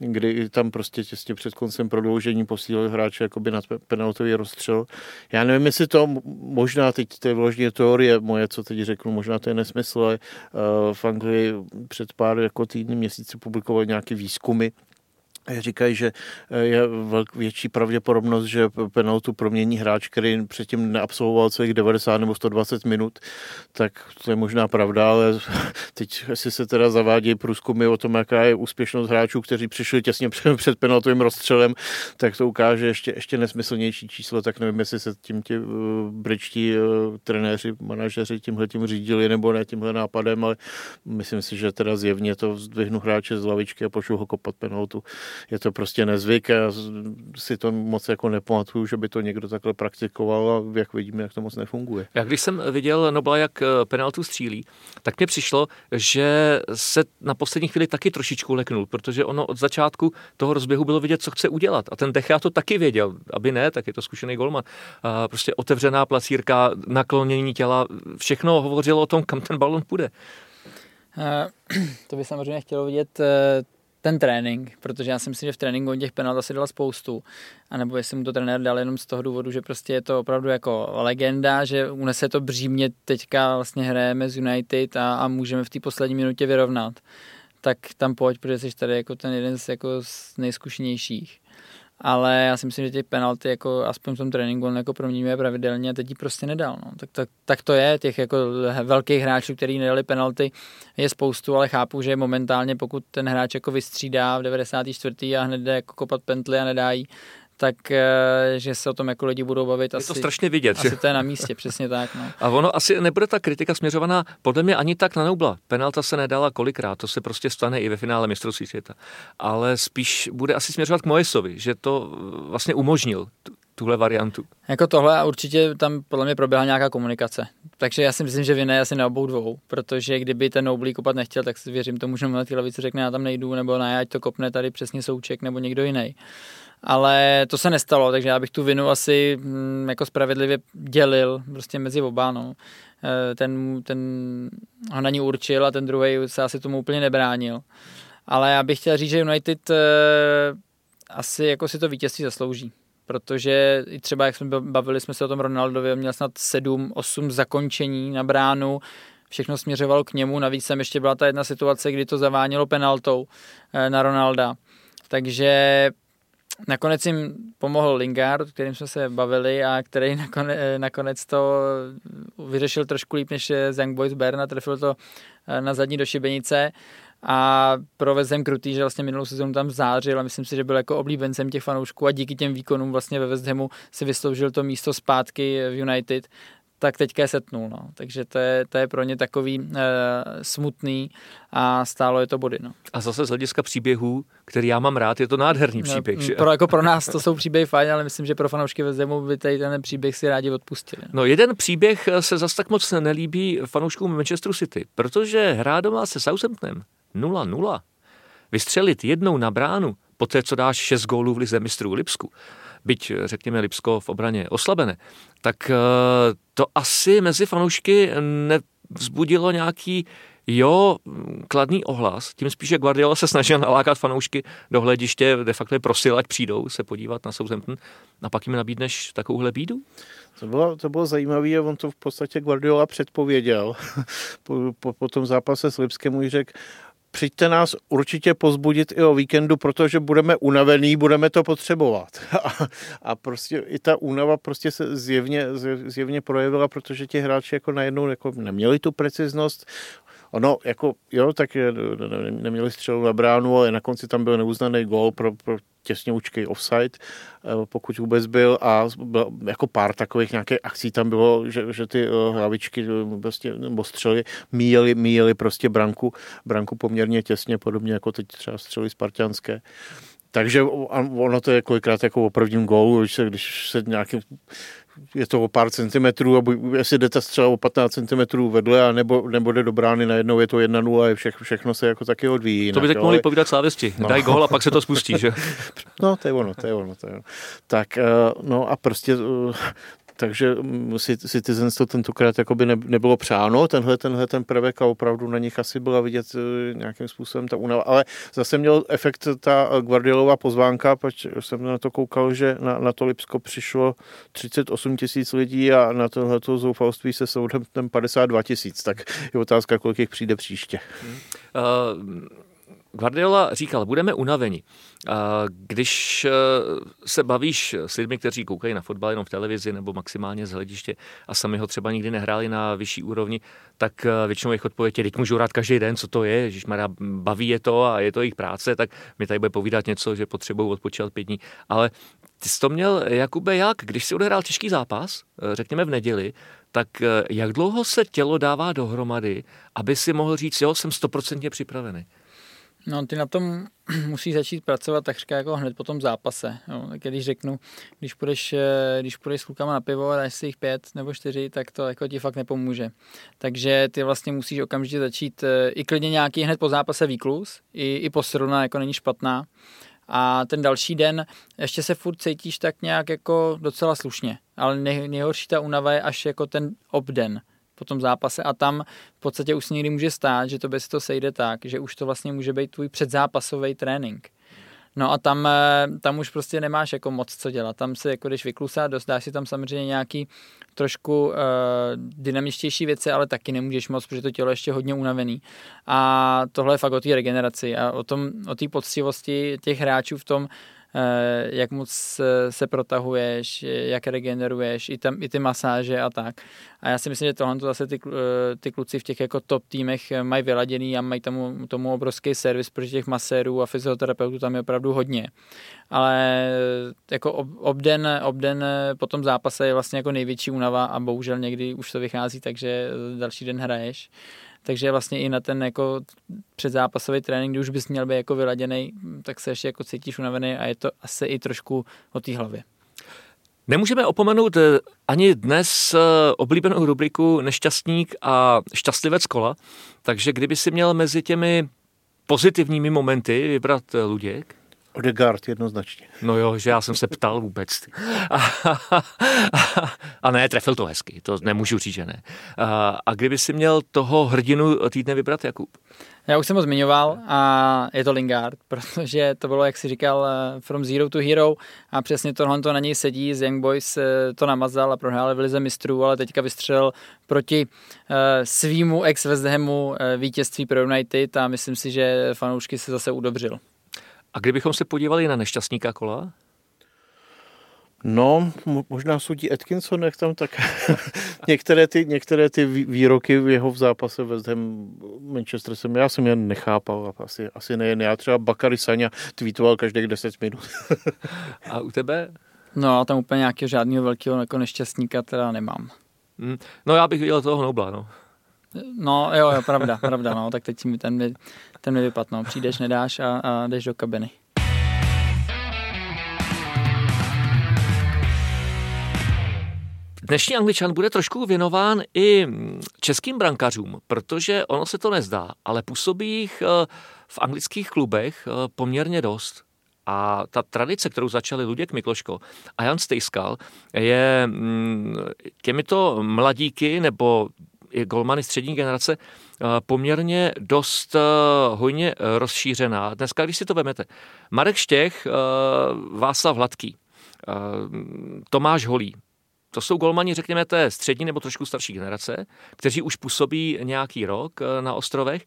mm. kdy tam prostě těsně před koncem prodloužení posílali hráče jakoby na penaltový rozstřel. Já nevím, jestli to možná teď to je vložně teorie moje, co teď řeknu, možná to je nesmysl, ale uh, v Anglii před pár jako týdny měsíci publikovali nějaké výzkumy, Říkají, že eh, je větší pravděpodobnost, že penaltu promění hráč, který předtím neabsolvoval celých 90 nebo 120 minut, tak to je možná pravda, ale teď si se teda zavádějí průzkumy o tom, jaká je úspěšnost hráčů, kteří přišli těsně před penaltovým rozstřelem, tak to ukáže ještě, ještě nesmyslnější číslo, tak nevím, jestli se tím ti uh, britští uh, trenéři, manažeři tímhle tím řídili nebo ne tímhle nápadem, ale myslím si, že teda zjevně to zdvihnu hráče z lavičky a pošlu ho kopat penaltu je to prostě nezvyk a si to moc jako nepamatuju, že by to někdo takhle praktikoval a jak vidíme, jak to moc nefunguje. Já když jsem viděl Nobla, jak eh, penaltu střílí, tak mi přišlo, že se na poslední chvíli taky trošičku leknul, protože ono od začátku toho rozběhu bylo vidět, co chce udělat. A ten Dechá to taky věděl. Aby ne, tak je to zkušený golman. A prostě otevřená placírka, naklonění těla, všechno hovořilo o tom, kam ten balon půjde. Uh, to by samozřejmě chtělo vidět uh, ten trénink, protože já si myslím, že v tréninku on těch penalt asi dala spoustu. A nebo jestli mu to trenér dal jenom z toho důvodu, že prostě je to opravdu jako legenda, že unese to břímě teďka vlastně hrajeme z United a, a můžeme v té poslední minutě vyrovnat. Tak tam pojď, protože jsi tady jako ten jeden z, jako z nejzkušenějších ale já si myslím, že těch penalty jako aspoň v tom tréninku on jako proměňuje pravidelně a teď ji prostě nedal. No. Tak, tak, tak, to je, těch jako velkých hráčů, kteří nedali penalty, je spoustu, ale chápu, že momentálně pokud ten hráč jako vystřídá v 94. a hned jde jako kopat pently a nedá jí, tak eh, že se o tom jako lidi budou bavit. Je asi, to strašně vidět. Asi že? to je na místě, přesně tak. No. A ono asi nebude ta kritika směřovaná podle mě ani tak na Nobla. Penalta se nedala kolikrát, to se prostě stane i ve finále mistrovství světa. Ale spíš bude asi směřovat k Moesovi, že to vlastně umožnil tuhle variantu. Jako tohle určitě tam podle mě proběhla nějaká komunikace. Takže já si myslím, že vine asi na obou dvou, protože kdyby ten Noblí kopat nechtěl, tak si věřím tomu, že na té levici řekne, já tam nejdu, nebo ne, ať to kopne tady přesně souček nebo někdo jiný ale to se nestalo, takže já bych tu vinu asi hm, jako spravedlivě dělil prostě mezi oba, no. E, ten, ten ho na ní určil a ten druhý se asi tomu úplně nebránil. Ale já bych chtěl říct, že United e, asi jako si to vítězství zaslouží protože i třeba, jak jsme bavili jsme se o tom Ronaldovi, on měl snad 7-8 zakončení na bránu, všechno směřovalo k němu, navíc tam ještě byla ta jedna situace, kdy to zavánilo penaltou e, na Ronalda. Takže Nakonec jim pomohl Lingard, kterým jsme se bavili a který nakonec, to vyřešil trošku líp než Young Boys Berna, trefil to eh, na zadní do šibenice. A pro West krutý, že vlastně minulou sezónu tam zářil a myslím si, že byl jako oblíbencem těch fanoušků a díky těm výkonům vlastně ve West Hamu si vysloužil to místo zpátky v United tak teďka je setnul. No. Takže to je, to je pro ně takový uh, smutný a stálo je to body. No. A zase z hlediska příběhů, který já mám rád, je to nádherný no, příběh. No, že? Pro, jako pro nás to jsou příběhy fajn, ale myslím, že pro fanoušky ve Zemu by tady ten příběh si rádi odpustili. No jeden příběh se zase tak moc nelíbí fanouškům Manchesteru City, protože hrá doma se Southamptonem 0-0. Vystřelit jednou na bránu, poté co dáš 6 gólů v lize mistrů Lipsku, byť řekněme Lipsko v obraně oslabené, tak eh, to asi mezi fanoušky nevzbudilo nějaký jo, kladný ohlas, tím spíše Guardiola se snažil nalákat fanoušky do hlediště, de facto je prosil, ať přijdou se podívat na Southampton a pak jim nabídneš takovouhle bídu? To bylo, to bylo zajímavé a on to v podstatě Guardiola předpověděl. po, po, po tom zápase s Lipskem mu řekl, přijďte nás určitě pozbudit i o víkendu, protože budeme unavený, budeme to potřebovat. A, a prostě i ta únava prostě se zjevně, zjevně projevila, protože ti hráči jako najednou jako neměli tu preciznost, Ono, jako, jo, tak neměli střelu na bránu, ale na konci tam byl neuznaný gól pro, pro těsňoučký offside, eh, pokud vůbec byl a byl, jako pár takových nějakých akcí tam bylo, že, že ty eh, hlavičky eh, prostě, nebo střely míjeli, míjeli prostě branku, branku poměrně těsně, podobně jako teď třeba střely spartianské. Takže ono to je kolikrát jako o prvním gólu, když se, když se nějakým je to o pár centimetrů, a jestli jde ta střela o 15 centimetrů vedle, a nebo, nebo jde do brány, najednou je to 1-0 a vše, všechno se jako taky odvíjí. To by tak mohli povídat slávěsti. No. Daj gól a pak se to spustí, že? No, to je ono, to je ono. To je ono. Tak, eh, no a prostě eh, takže mm, Citizens to tentokrát jakoby ne, nebylo přáno, tenhle, tenhle ten prvek a opravdu na nich asi byla vidět e, nějakým způsobem ta únava, ale zase měl efekt ta Guardiolová pozvánka, protože jsem na to koukal, že na, na to Lipsko přišlo 38 tisíc lidí a na tohleto zoufalství se soudem 52 tisíc, tak je otázka, kolik jich přijde příště. Uh, Guardiola říkal, budeme unaveni. Když e, se bavíš s lidmi, kteří koukají na fotbal jenom v televizi nebo maximálně z hlediště a sami ho třeba nikdy nehráli na vyšší úrovni, tak e, většinou jejich odpověď je, teď můžu rád každý den, co to je, když má baví je to a je to jejich práce, tak mi tady bude povídat něco, že potřebují odpočívat pět dní. Ale ty jsi to měl, Jakube, jak? Když si odehrál těžký zápas, e, řekněme v neděli, tak jak dlouho se tělo dává dohromady, aby si mohl říct, jo, jsem stoprocentně připravený? No, ty na tom musí začít pracovat takřka jako hned po tom zápase. Jo. Tak když řeknu, když půjdeš, eh, když půjdeš s klukama na pivo a dáš si jich pět nebo čtyři, tak to jako ti fakt nepomůže. Takže ty vlastně musíš okamžitě začít eh, i klidně nějaký hned po zápase výklus, i, i posruna jako není špatná. A ten další den ještě se furt cítíš tak nějak jako docela slušně. Ale nejhorší ta únava je až jako ten obden po tom zápase a tam v podstatě už si někdy může stát, že to bez to sejde tak, že už to vlastně může být tvůj předzápasový trénink. No a tam, eh, tam už prostě nemáš jako moc co dělat. Tam se jako jdeš vyklusat, dostáš si tam samozřejmě nějaký trošku uh, dynamičtější věci, ale taky nemůžeš moc, protože to tělo je ještě hodně unavený. A tohle je fakt o té regeneraci a o tom, o té poctivosti těch hráčů v tom, jak moc se protahuješ, jak regeneruješ, i, tam, i ty masáže a tak. A já si myslím, že tohle to zase ty, eh, ty kluci v těch jako top týmech mají vyladěný a mají tomu, tomu obrovský servis, protože těch masérů a fyzioterapeutů tam je opravdu hodně. Ale jako obden, obden po tom zápase je vlastně jako největší únava a bohužel někdy už to vychází, takže další den hraješ takže vlastně i na ten jako předzápasový trénink, kdy už bys měl být jako vyladěný, tak se ještě jako cítíš unavený a je to asi i trošku o té hlavě. Nemůžeme opomenout eh, ani dnes eh, oblíbenou rubriku Nešťastník a šťastlivec kola, takže kdyby si měl mezi těmi pozitivními momenty vybrat eh, Luděk? Odegaard jednoznačně. No jo, že já jsem se ptal vůbec. A, ne, trefil to hezky, to nemůžu říct, že ne. A, a kdyby si měl toho hrdinu týdne vybrat, Jakub? Já už jsem ho zmiňoval a je to Lingard, protože to bylo, jak si říkal, eh, from zero to hero a přesně tohle to na něj sedí. Z Young Boys eh, to namazal a prohrál v lize mistrů, ale teďka vystřelil proti uh, svýmu ex West Hamu vítězství pro United a myslím si, že fanoušky se zase udobřil. A kdybychom se podívali na nešťastníka kola? No, možná sudí Atkinson, jak tam tak některé, ty, některé ty výroky v jeho v zápase West Ham Manchester jsem, já jsem je nechápal, asi, asi nejen já, třeba Bakary Sanya tweetoval každých 10 minut. A u tebe? No, tam úplně nějakého žádného velkého jako nešťastníka teda nemám. Hmm. No já bych viděl toho Nobla, no. No jo, jo, pravda, pravda, no, tak teď mi ten, ten mi vypad, no. Přijdeš, nedáš a, a jdeš do kabiny. Dnešní angličan bude trošku věnován i českým brankařům, protože ono se to nezdá, ale působí jich eh, v anglických klubech eh, poměrně dost. A ta tradice, kterou začali Luděk Mikloško a Jan Stejskal, je mm, těmito mladíky nebo i golmany střední generace eh, poměrně dost hojně rozšířená. Dneska, když si to vemete, Marek Štěch, Václav Hladký, Tomáš Holý, to jsou golmani, řekněme, té střední nebo trošku starší generace, kteří už působí nějaký rok eh, na ostrovech,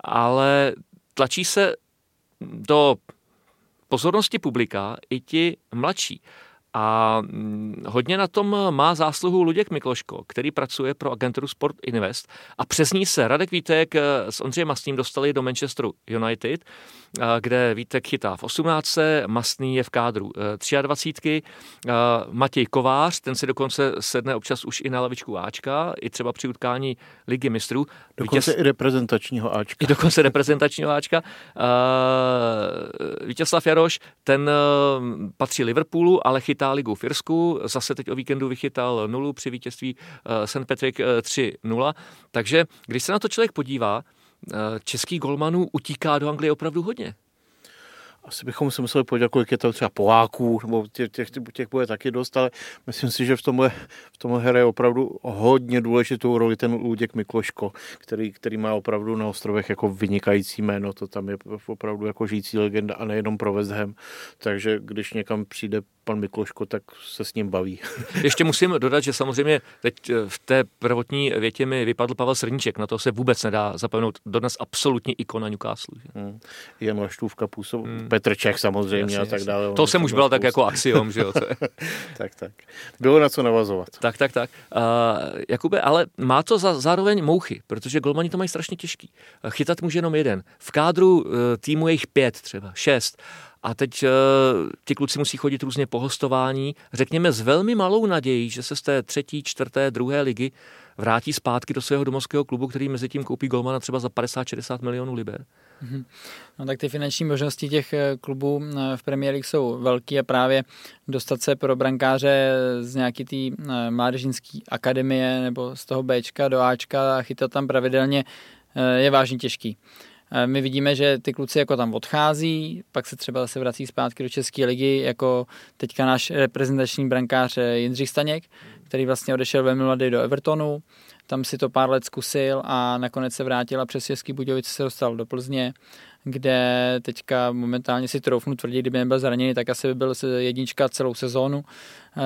ale tlačí se do pozornosti publika i ti mladší. A mm, hodně na tom má zásluhu Luděk Mikloško, který pracuje pro agenturu Sport Invest a přes ní se Radek Vítek eh, s Ondřejem Mastným dostali do Manchesteru United, eh, kde Vítek chytá v 18. Mastný je v kádru 23. Eh, Matěj Kovář, ten si dokonce sedne občas už i na lavičku Ačka, i třeba při utkání Ligy mistrů. Dokonce Vítěz... i reprezentačního Ačka. I dokonce reprezentačního Ačka. Vítězslav Jaroš, ten patří Liverpoolu, ale chytá ligu v Irsku, zase teď o víkendu vychytal nulu při vítězství eh, St. Patrick 3-0. Eh, Takže když se na to člověk podívá, eh, český golmanů utíká do Anglie opravdu hodně asi bychom si museli podívat, kolik je tam třeba Poláků, nebo těch, těch, těch bude taky dost, ale myslím si, že v tomhle, v tomhle hraje opravdu hodně důležitou roli ten Luděk Mikloško, který, který má opravdu na ostrovech jako vynikající jméno, to tam je opravdu jako žijící legenda a nejenom pro West Ham, takže když někam přijde pan Mikloško, tak se s ním baví. Ještě musím dodat, že samozřejmě teď eh, v té prvotní větě mi vypadl Pavel Srníček, na to se vůbec nedá zapomenout. Dodnes absolutní ikona Newcastle. Hmm. Jan Laštůvka působ, hmm. Petr Čech samozřejmě jasně, a tak dále. To jsem už byla tak jako axiom, že jo. tak, tak. Bylo na co navazovat. Tak, tak, tak. Uh, Jakube, ale má to za, zároveň mouchy, protože golmani to mají strašně těžký. Chytat může jenom jeden. V kádru uh, týmu je jich pět třeba, šest. A teď uh, ti kluci musí chodit různě po hostování, řekněme s velmi malou nadějí, že se z té třetí, čtvrté, druhé ligy vrátí zpátky do svého domovského klubu, který mezi tím koupí golmana třeba za 50-60 milionů liber. Mm-hmm. No tak ty finanční možnosti těch eh, klubů eh, v Premier League jsou velký a právě dostat se pro brankáře z nějaký té mládežnické akademie nebo z toho Bčka do Ačka a chytat tam pravidelně je vážně těžký. Eh, my vidíme, že ty kluci jako tam odchází, pak se třeba zase vrací zpátky do České ligy, jako teďka náš reprezentační brankář eh, Jindřich Staněk, který vlastně odešel velmi mladý do Evertonu, tam si to pár let zkusil a nakonec se vrátil a přes Český Budějovice se dostal do Plzně, kde teďka momentálně si troufnu tvrdit, kdyby nebyl zraněný, tak asi by byl jednička celou sezónu eh,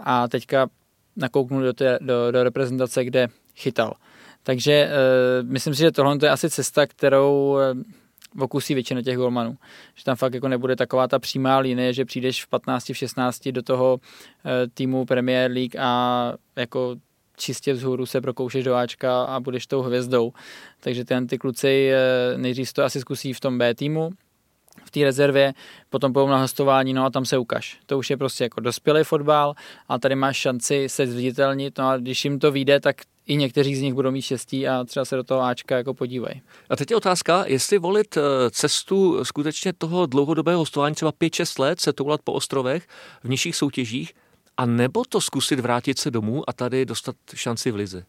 a teďka nakouknul do, té, do, do reprezentace, kde chytal. Takže uh, myslím si, že tohle je asi cesta, kterou uh, okusí většina těch golmanů. Že tam fakt jako nebude taková ta přímá linie, že přijdeš v 15, v 16 do toho týmu Premier League a jako čistě vzhůru se prokoušeš do Ačka a budeš tou hvězdou. Takže ten ty kluci nejdřív to asi zkusí v tom B týmu, v té rezervě, potom půjdou na hostování, no a tam se ukaž. To už je prostě jako dospělý fotbal a tady máš šanci se zviditelnit, no a když jim to vyjde, tak i někteří z nich budou mít štěstí a třeba se do toho Ačka jako podívají. A teď je otázka, jestli volit eh, cestu skutečně toho dlouhodobého hostování, třeba 5-6 let, se toulat po ostrovech v nižších soutěžích, a nebo to zkusit vrátit se domů a tady dostat šanci v lize?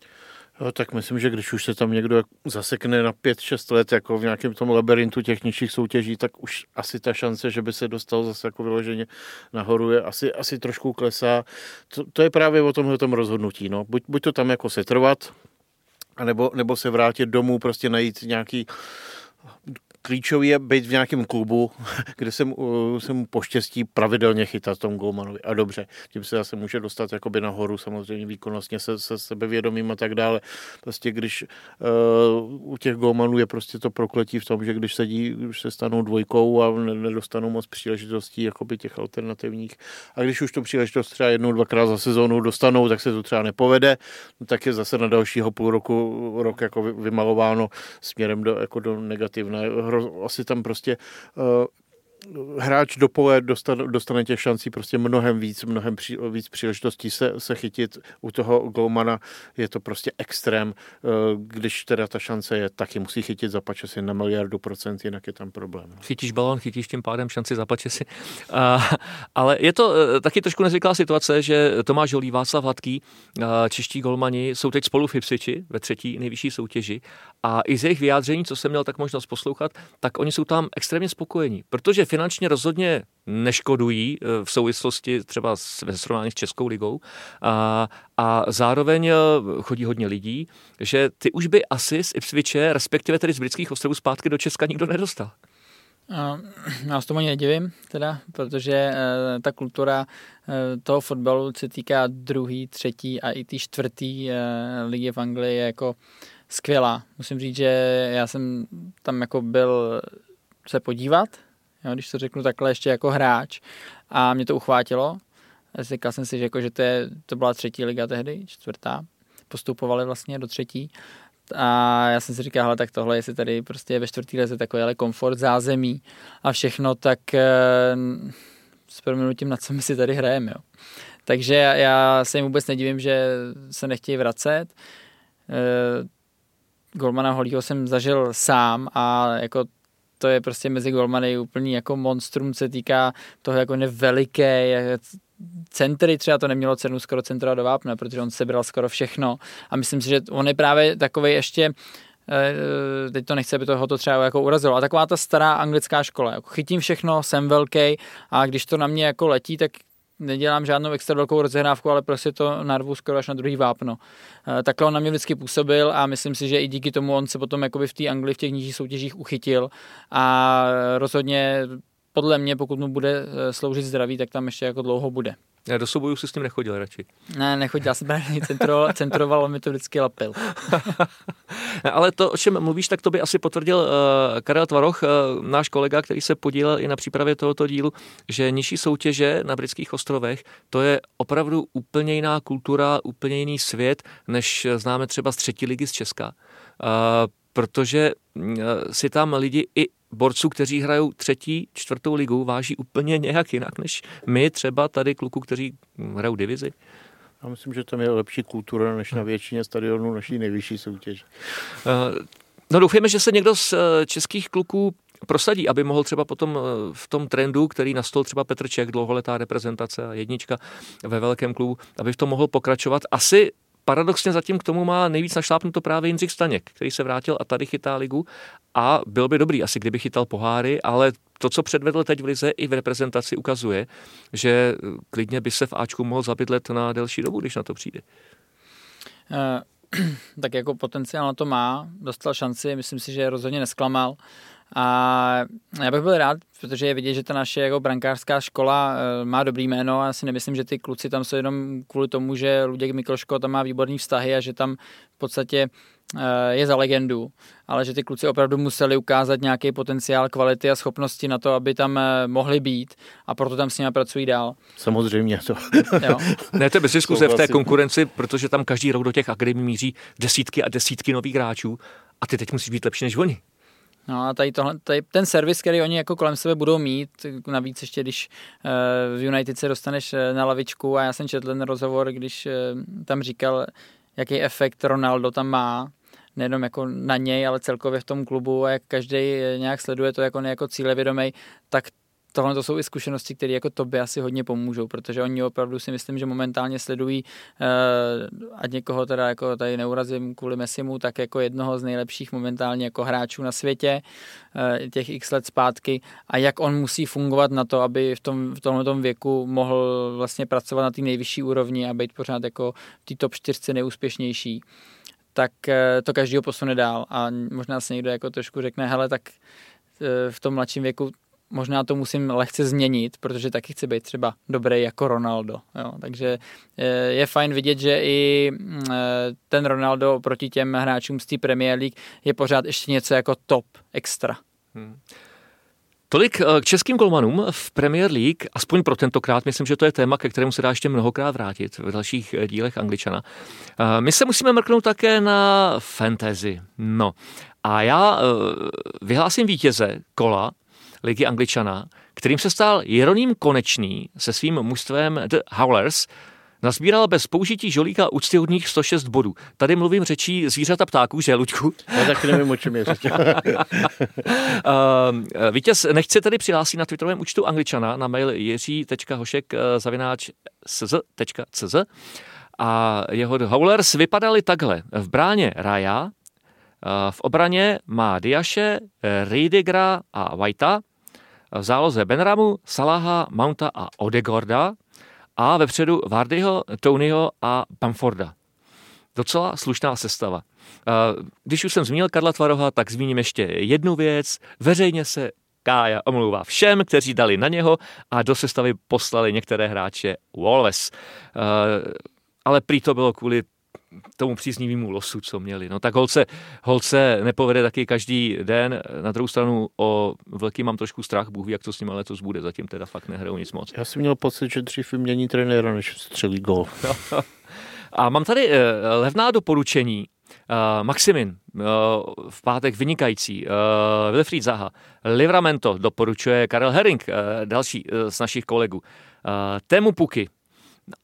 Jo, tak myslím, že když už se tam někdo zasekne na 5-6 let jako v nějakém tom labirintu těch nižších soutěží, tak už asi ta šance, že by se dostal zase jako vyloženě nahoru, je asi, asi trošku klesá. To, to je právě o tomhle tom rozhodnutí. No. Buď, buď to tam jako setrvat, nebo, nebo se vrátit domů, prostě najít nějaký klíčový je být v nějakém klubu, kde se mu, se mu poštěstí pravidelně chytat tom golmanovi. A dobře, tím se zase může dostat jakoby nahoru, samozřejmě výkonnostně se, se sebevědomím a tak dále. Prostě když uh, u těch golmanů je prostě to prokletí v tom, že když sedí, když se stanou dvojkou a nedostanou moc příležitostí jakoby těch alternativních. A když už to příležitost třeba jednou, dvakrát za sezónu dostanou, tak se to třeba nepovede, no tak je zase na dalšího půl roku, rok jako vymalováno směrem do, jako do negativného asi tam prostě uh, hráč do pole dostane, dostane těch šancí prostě mnohem víc, mnohem při, víc příležitostí se, se chytit. U toho golmana je to prostě extrém. Eh, když teda ta šance je, taky musí chytit za si na miliardu procent, jinak je tam problém. Chytíš balon, chytíš tím pádem šanci za si. Uh, ale je to uh, taky trošku nezvyklá situace, že Tomáš Holý, Václav Hladký, čeští golmani jsou teď spolu v Ipswichi ve třetí nejvyšší soutěži a i z jejich vyjádření, co jsem měl tak možnost poslouchat, tak oni jsou tam extrémně spokojení, protože finančně rozhodně neškodují eh, v souvislosti třeba ve srovnání s Českou ligou a, a zároveň eh, chodí hodně lidí, že ty už by asi z Ipswiche, respektive tedy z britských ostrovů zpátky do Česka nikdo nedostal. Já s tomu ani nedivím, teda, protože e, ta kultura toho fotbalu se týká druhý, třetí a i ty čtvrtý ligy v Anglii je jako skvělá. Musím říct, že já jsem tam jako byl se podívat, jo, když to řeknu takhle ještě jako hráč a mě to uchvátilo. Říkal jsem si, že, jako, že to, je, to byla třetí liga tehdy, čtvrtá. Postupovali vlastně do třetí. A já jsem si říkal, hele, tak tohle, jestli tady prostě je ve čtvrtý lize takový ale komfort, zázemí a všechno, tak e, s proměnutím, na co my si tady hrajeme. Jo. Takže já, já se jim vůbec nedivím, že se nechtějí vracet. Golmana Holího jsem zažil sám a jako to je prostě mezi golmany úplný jako monstrum, se týká toho jako neveliké centry, třeba to nemělo cenu skoro centra do vápna, protože on sebral skoro všechno. A myslím si, že on je právě takový ještě eh, teď to nechce, aby toho to třeba jako urazilo, a taková ta stará anglická škola, jako chytím všechno, jsem velký a když to na mě jako letí, tak nedělám žádnou extra velkou rozehrávku, ale prostě to narvu skoro až na druhý vápno. Eh, takhle on na mě vždycky působil a myslím si, že i díky tomu on se potom jakoby v té Anglii v těch nižších soutěžích uchytil a rozhodně podle mě, pokud mu bude eh, sloužit zdraví, tak tam ještě jako dlouho bude. Já do souboju si s tím nechodil radši. Ne, nechodil, já jsem právě centroval, centrovalo mi to vždycky lapil. Ale to, o čem mluvíš, tak to by asi potvrdil uh, Karel Tvaroch, uh, náš kolega, který se podílel i na přípravě tohoto dílu, že nižší soutěže na britských ostrovech, to je opravdu úplně jiná kultura, úplně jiný svět, než známe třeba z třetí ligy z Česka. Uh, protože si tam lidi i borců, kteří hrajou třetí, čtvrtou ligu, váží úplně nějak jinak než my třeba tady kluku, kteří hrajou divizi. Já myslím, že tam je lepší kultura než na většině stadionů naší nejvyšší soutěž. Eh, no doufujeme, že se někdo z eh, českých kluků prosadí, aby mohl třeba potom eh, v tom trendu, který nastol třeba Petr Čech, dlouholetá reprezentace a jednička ve velkém klubu, aby v tom mohl pokračovat. Asi paradoxně zatím k tomu má nejvíc našlápnuto právě Jindřich Staněk, který se vrátil a tady chytá ligu a byl by dobrý asi, kdyby chytal poháry, ale to, co předvedl teď v lize i v reprezentaci, ukazuje, že klidně by se v Ačku mohl zabydlet na delší dobu, když na to přijde. Uh, tak jako potenciál na to má, dostal šanci, myslím si, že rozhodně nesklamal. A já bych byl rád, protože je vidět, že ta naše jako brankářská škola eh, má dobrý jméno a já si nemyslím, že ty kluci tam jsou jenom kvůli tomu, že Luděk Mikloško tam má výborný vztahy a že tam v podstatě eh, je za legendu, ale že ty kluci opravdu museli ukázat nějaký potenciál, kvality a schopnosti na to, aby tam eh, mohli být a proto tam s nimi pracují dál. Samozřejmě to. jo. Ne, to je bez diskuse v té konkurenci, protože tam každý rok do těch akademí míří desítky a desítky nových hráčů a ty teď musíš být lepší než oni. No a tady, tohle, tady ten servis, který oni jako kolem sebe budou mít, navíc ještě když uh, v United se dostaneš eh, na lavičku a já jsem četl ten rozhovor, když uh, tam říkal, jaký efekt Ronaldo tam má, nejenom jako na něj, ale celkově v tom klubu a jak každý nějak sleduje to jako, jako cílevědomý, tak tohle to jsou i zkušenosti, které jako tobě asi hodně pomůžou, protože oni opravdu si myslím, že momentálně sledují, uh, ať někoho teda jako tady neurazím kvůli Messimu, tak jako jednoho z nejlepších momentálně jako hráčů na světě, uh, těch x let zpátky. A jak on musí fungovat na to, aby v, tom, v tomhle věku mohl vlastně pracovat na té nejvyšší úrovni a být pořád jako v té top 4 neúspěšnější tak eh, to každýho posune dál. A možná se někdo jako trošku řekne, hele, tak v tom mladším věku možná to musím lehce změnit, protože taky chci být třeba dobrý jako Ronaldo. Jo. Takže eh, je fajn vidět, že i mm, eh, ten Ronaldo proti těm hráčům z té Premier League je pořád ještě něco jako top extra. Hmm. Tolik eh, k českým golmanům v Premier League, aspoň pro tentokrát, myslím, že to je téma, ke kterému se dá ještě mnohokrát vrátit v dalších dílech Angličana. My se musíme mrknout také na fantasy. No a já vyhlásím vítěze kola Ligy Angličana, kterým se stal Jeroným Konečný se svým mužstvem The Howlers, Nazbíral bez použití žolíka úctyhodných 106 bodů. Tady mluvím řečí zvířata ptáků, že, Luďku? Já taky nevím, o čem je řeč. Uh, vítěz nechce tedy přihlásit na twitterovém účtu Angličana na mail jiří.hošek zavináč cz.cz a jeho Howlers vypadaly takhle. V bráně Raja, v obraně má Diaše, Riedigra a Whitea, v záloze Benramu, Salaha, Mounta a Odegorda a vepředu Vardyho, Tonyho a Bamforda. Docela slušná sestava. Když už jsem zmínil Karla Tvaroha, tak zmíním ještě jednu věc. Veřejně se Kája omlouvá všem, kteří dali na něho a do sestavy poslali některé hráče Wallace. Ale prý to bylo kvůli tomu příznivému losu, co měli. No tak holce, holce nepovede taky každý den. Na druhou stranu o velký mám trošku strach, Bůh ví, jak to s ním letos bude. Zatím teda fakt nehrajou nic moc. Já jsem měl pocit, že dřív vymění trenéra, než střelí gol. A mám tady uh, levná doporučení. Uh, Maximin, uh, v pátek vynikající, uh, Wilfried Zaha, Livramento doporučuje Karel Herring, uh, další uh, z našich kolegů, uh, Temu Puky,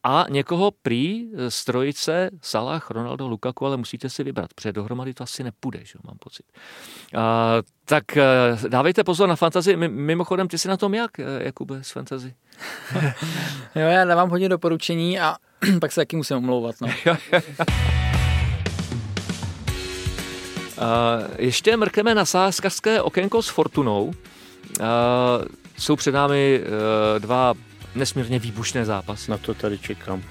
a někoho prý z trojice Salah, Ronaldo, Lukaku, ale musíte si vybrat, protože dohromady to asi nepůjde, že mám pocit. A, tak dávejte pozor na fantazi. Mimochodem, ty jsi na tom jak, Jakube, s fantazi? jo, já dávám hodně doporučení a pak se taky musím omlouvat. No. Uh, ještě mrkneme na sáskařské okénko s Fortunou. Uh, jsou před námi uh, dva nesmírně výbušné zápasy. Na to tady čekám.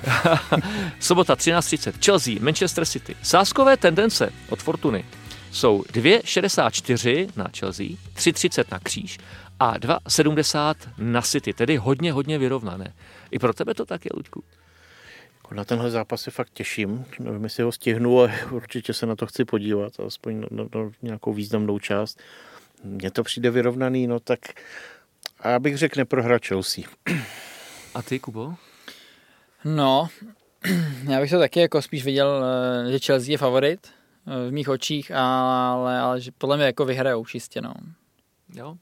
Sobota 13.30. Chelsea, Manchester City. Sáskové tendence od Fortuny jsou 2,64 na Chelsea, 3,30 na kříž a 2,70 na City, tedy hodně, hodně vyrovnané. I pro tebe to tak je, Luďku? Jako na tenhle zápas se fakt těším. Nevím, jestli ho stihnu, ale určitě se na to chci podívat, aspoň na, na, na nějakou významnou část. Mně to přijde vyrovnaný, no tak a já bych řekl neprohra Chelsea. A ty, Kubo? No, já bych to taky jako spíš viděl, eh, že Chelsea je favorit eh, v mých očích, ale, ale že podle mě jako vyhrajou čistě, no. Jo.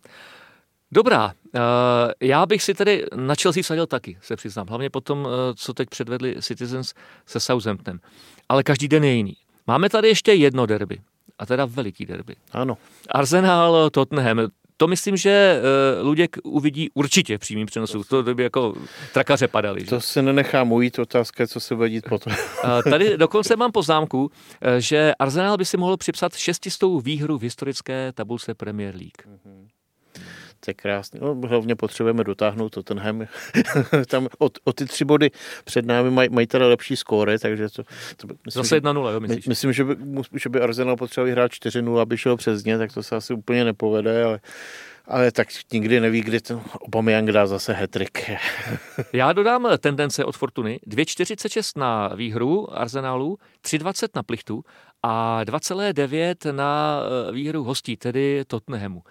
Dobrá, eh, já bych si tedy na Chelsea vsadil taky, se přiznám. Hlavně po tom, co teď předvedli Citizens se Southamptonem. Ale každý den je jiný. Máme tady ještě jedno derby. A teda veliký derby. Ano. Arsenal Tottenham. To myslím, že uh, Luděk uvidí určitě v přímým přenosu. To by jako trakaře padaly. To se nenechám ujít, otázka co se bude dít potom. uh, tady dokonce mám poznámku, uh, že Arsenal by si mohl připsat šestistou výhru v historické tabulce Premier League. Mm-hmm. To je krásný. No, hlavně potřebujeme dotáhnout Tottenham. Tam o, o, ty tři body před námi mají maj teda lepší skóre, takže to... to myslím, Zase 1-0, jo, myslíš? Myslím, že by, že by Arsenal potřeboval hrát 4-0, aby šel přes ně, tak to se asi úplně nepovede, ale ale tak nikdy neví, kdy ten Aubameyang dá zase hetrik. Já dodám tendence od Fortuny. 2,46 na výhru Arsenalu, 3,20 na plichtu a 2,9 na eh, výhru hostí, tedy Tottenhamu.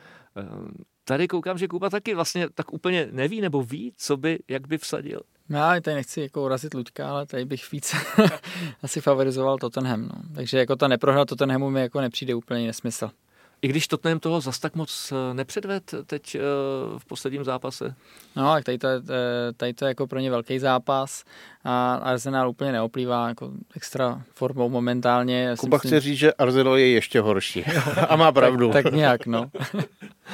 Tady koukám, že Kuba taky vlastně tak úplně neví nebo ví, co by, jak by vsadil. Já tady nechci jako urazit Luďka, ale tady bych víc asi favorizoval Tottenham. No. Takže jako ta neprohra Tottenhamu mi jako nepřijde úplně nesmysl. I když Tottenham toho zas tak moc eh, nepředved teď eh, v posledním zápase. No, tak tady to, je, eh, tady to je jako pro ně velký zápas a Arsenal úplně neoplývá jako extra formou momentálně. Kuba myslím... chce říct, že Arsenal je ještě horší. a má pravdu. tak, tak nějak, no.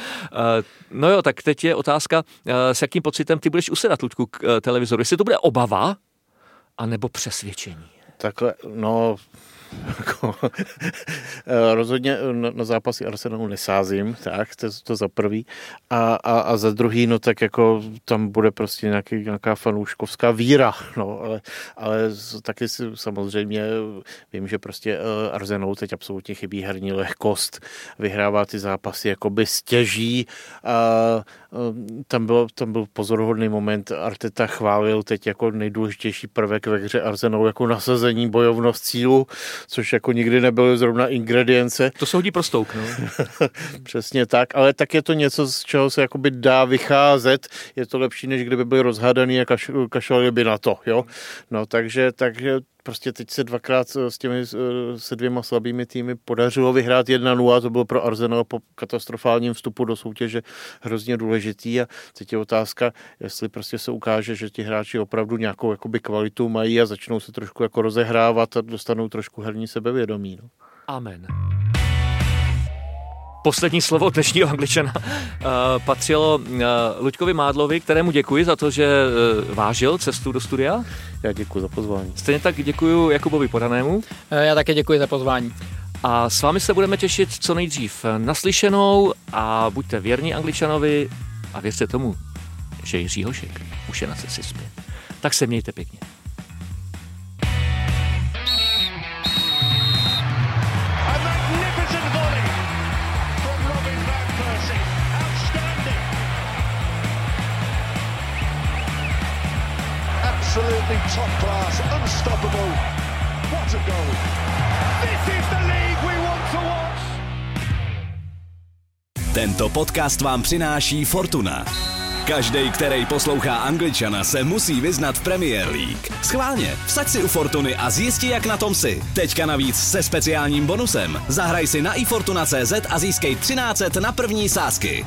no jo, tak teď je otázka, s jakým pocitem ty budeš usedat, Ludku, k televizoru. Jestli to bude obava, anebo přesvědčení? Takhle, no, rozhodně na, na zápasy Arsenalu nesázím, tak, to, to za prvý. A, a, a za druhý, no tak jako tam bude prostě nějaký, nějaká fanouškovská víra, no, ale, ale taky si samozřejmě vím, že prostě eh, Arsenalu teď absolutně chybí herní lehkost, vyhrává ty zápasy jakoby stěží a eh, tam, byl, tam byl pozoruhodný moment, Arteta chválil teď jako nejdůležitější prvek ve hře Arsenalu jako nasazení, bojovnost, cílu, což jako nikdy nebyly zrovna ingredience. To se hodí pro stouk, no. Přesně tak, ale tak je to něco, z čeho se jakoby dá vycházet. Je to lepší, než kdyby byli rozhádaný a kaš, kašlali by na to, jo. No takže, takže prostě teď se dvakrát s těmi se dvěma slabými týmy podařilo vyhrát 1-0, to bylo pro Arsenal po katastrofálním vstupu do soutěže hrozně důležitý a teď je otázka, jestli prostě se ukáže, že ti hráči opravdu nějakou jakoby kvalitu mají a začnou se trošku jako rozehrávat a dostanou trošku herní sebevědomí. No. Amen poslední slovo dnešního angličana uh, patřilo uh, Luďkovi Mádlovi, kterému děkuji za to, že uh, vážil cestu do studia. Já děkuji za pozvání. Stejně tak děkuji Jakubovi Podanému. Já také děkuji za pozvání. A s vámi se budeme těšit co nejdřív naslyšenou a buďte věrní angličanovi a věřte tomu, že Jiří Hošek už je na cestě zpět. Tak se mějte pěkně. Top class, unstoppable. What a goal! This is the league we want to watch. Tento podcast vám přináší Fortuna. Každý, který poslouchá Angličana, se musí vyznat v Premier League. Schválně, vsaď si u Fortuny a zjisti, jak na tom si. Teďka navíc se speciálním bonusem. Zahraj si na ifortuna.cz a získej 13 na první sázky.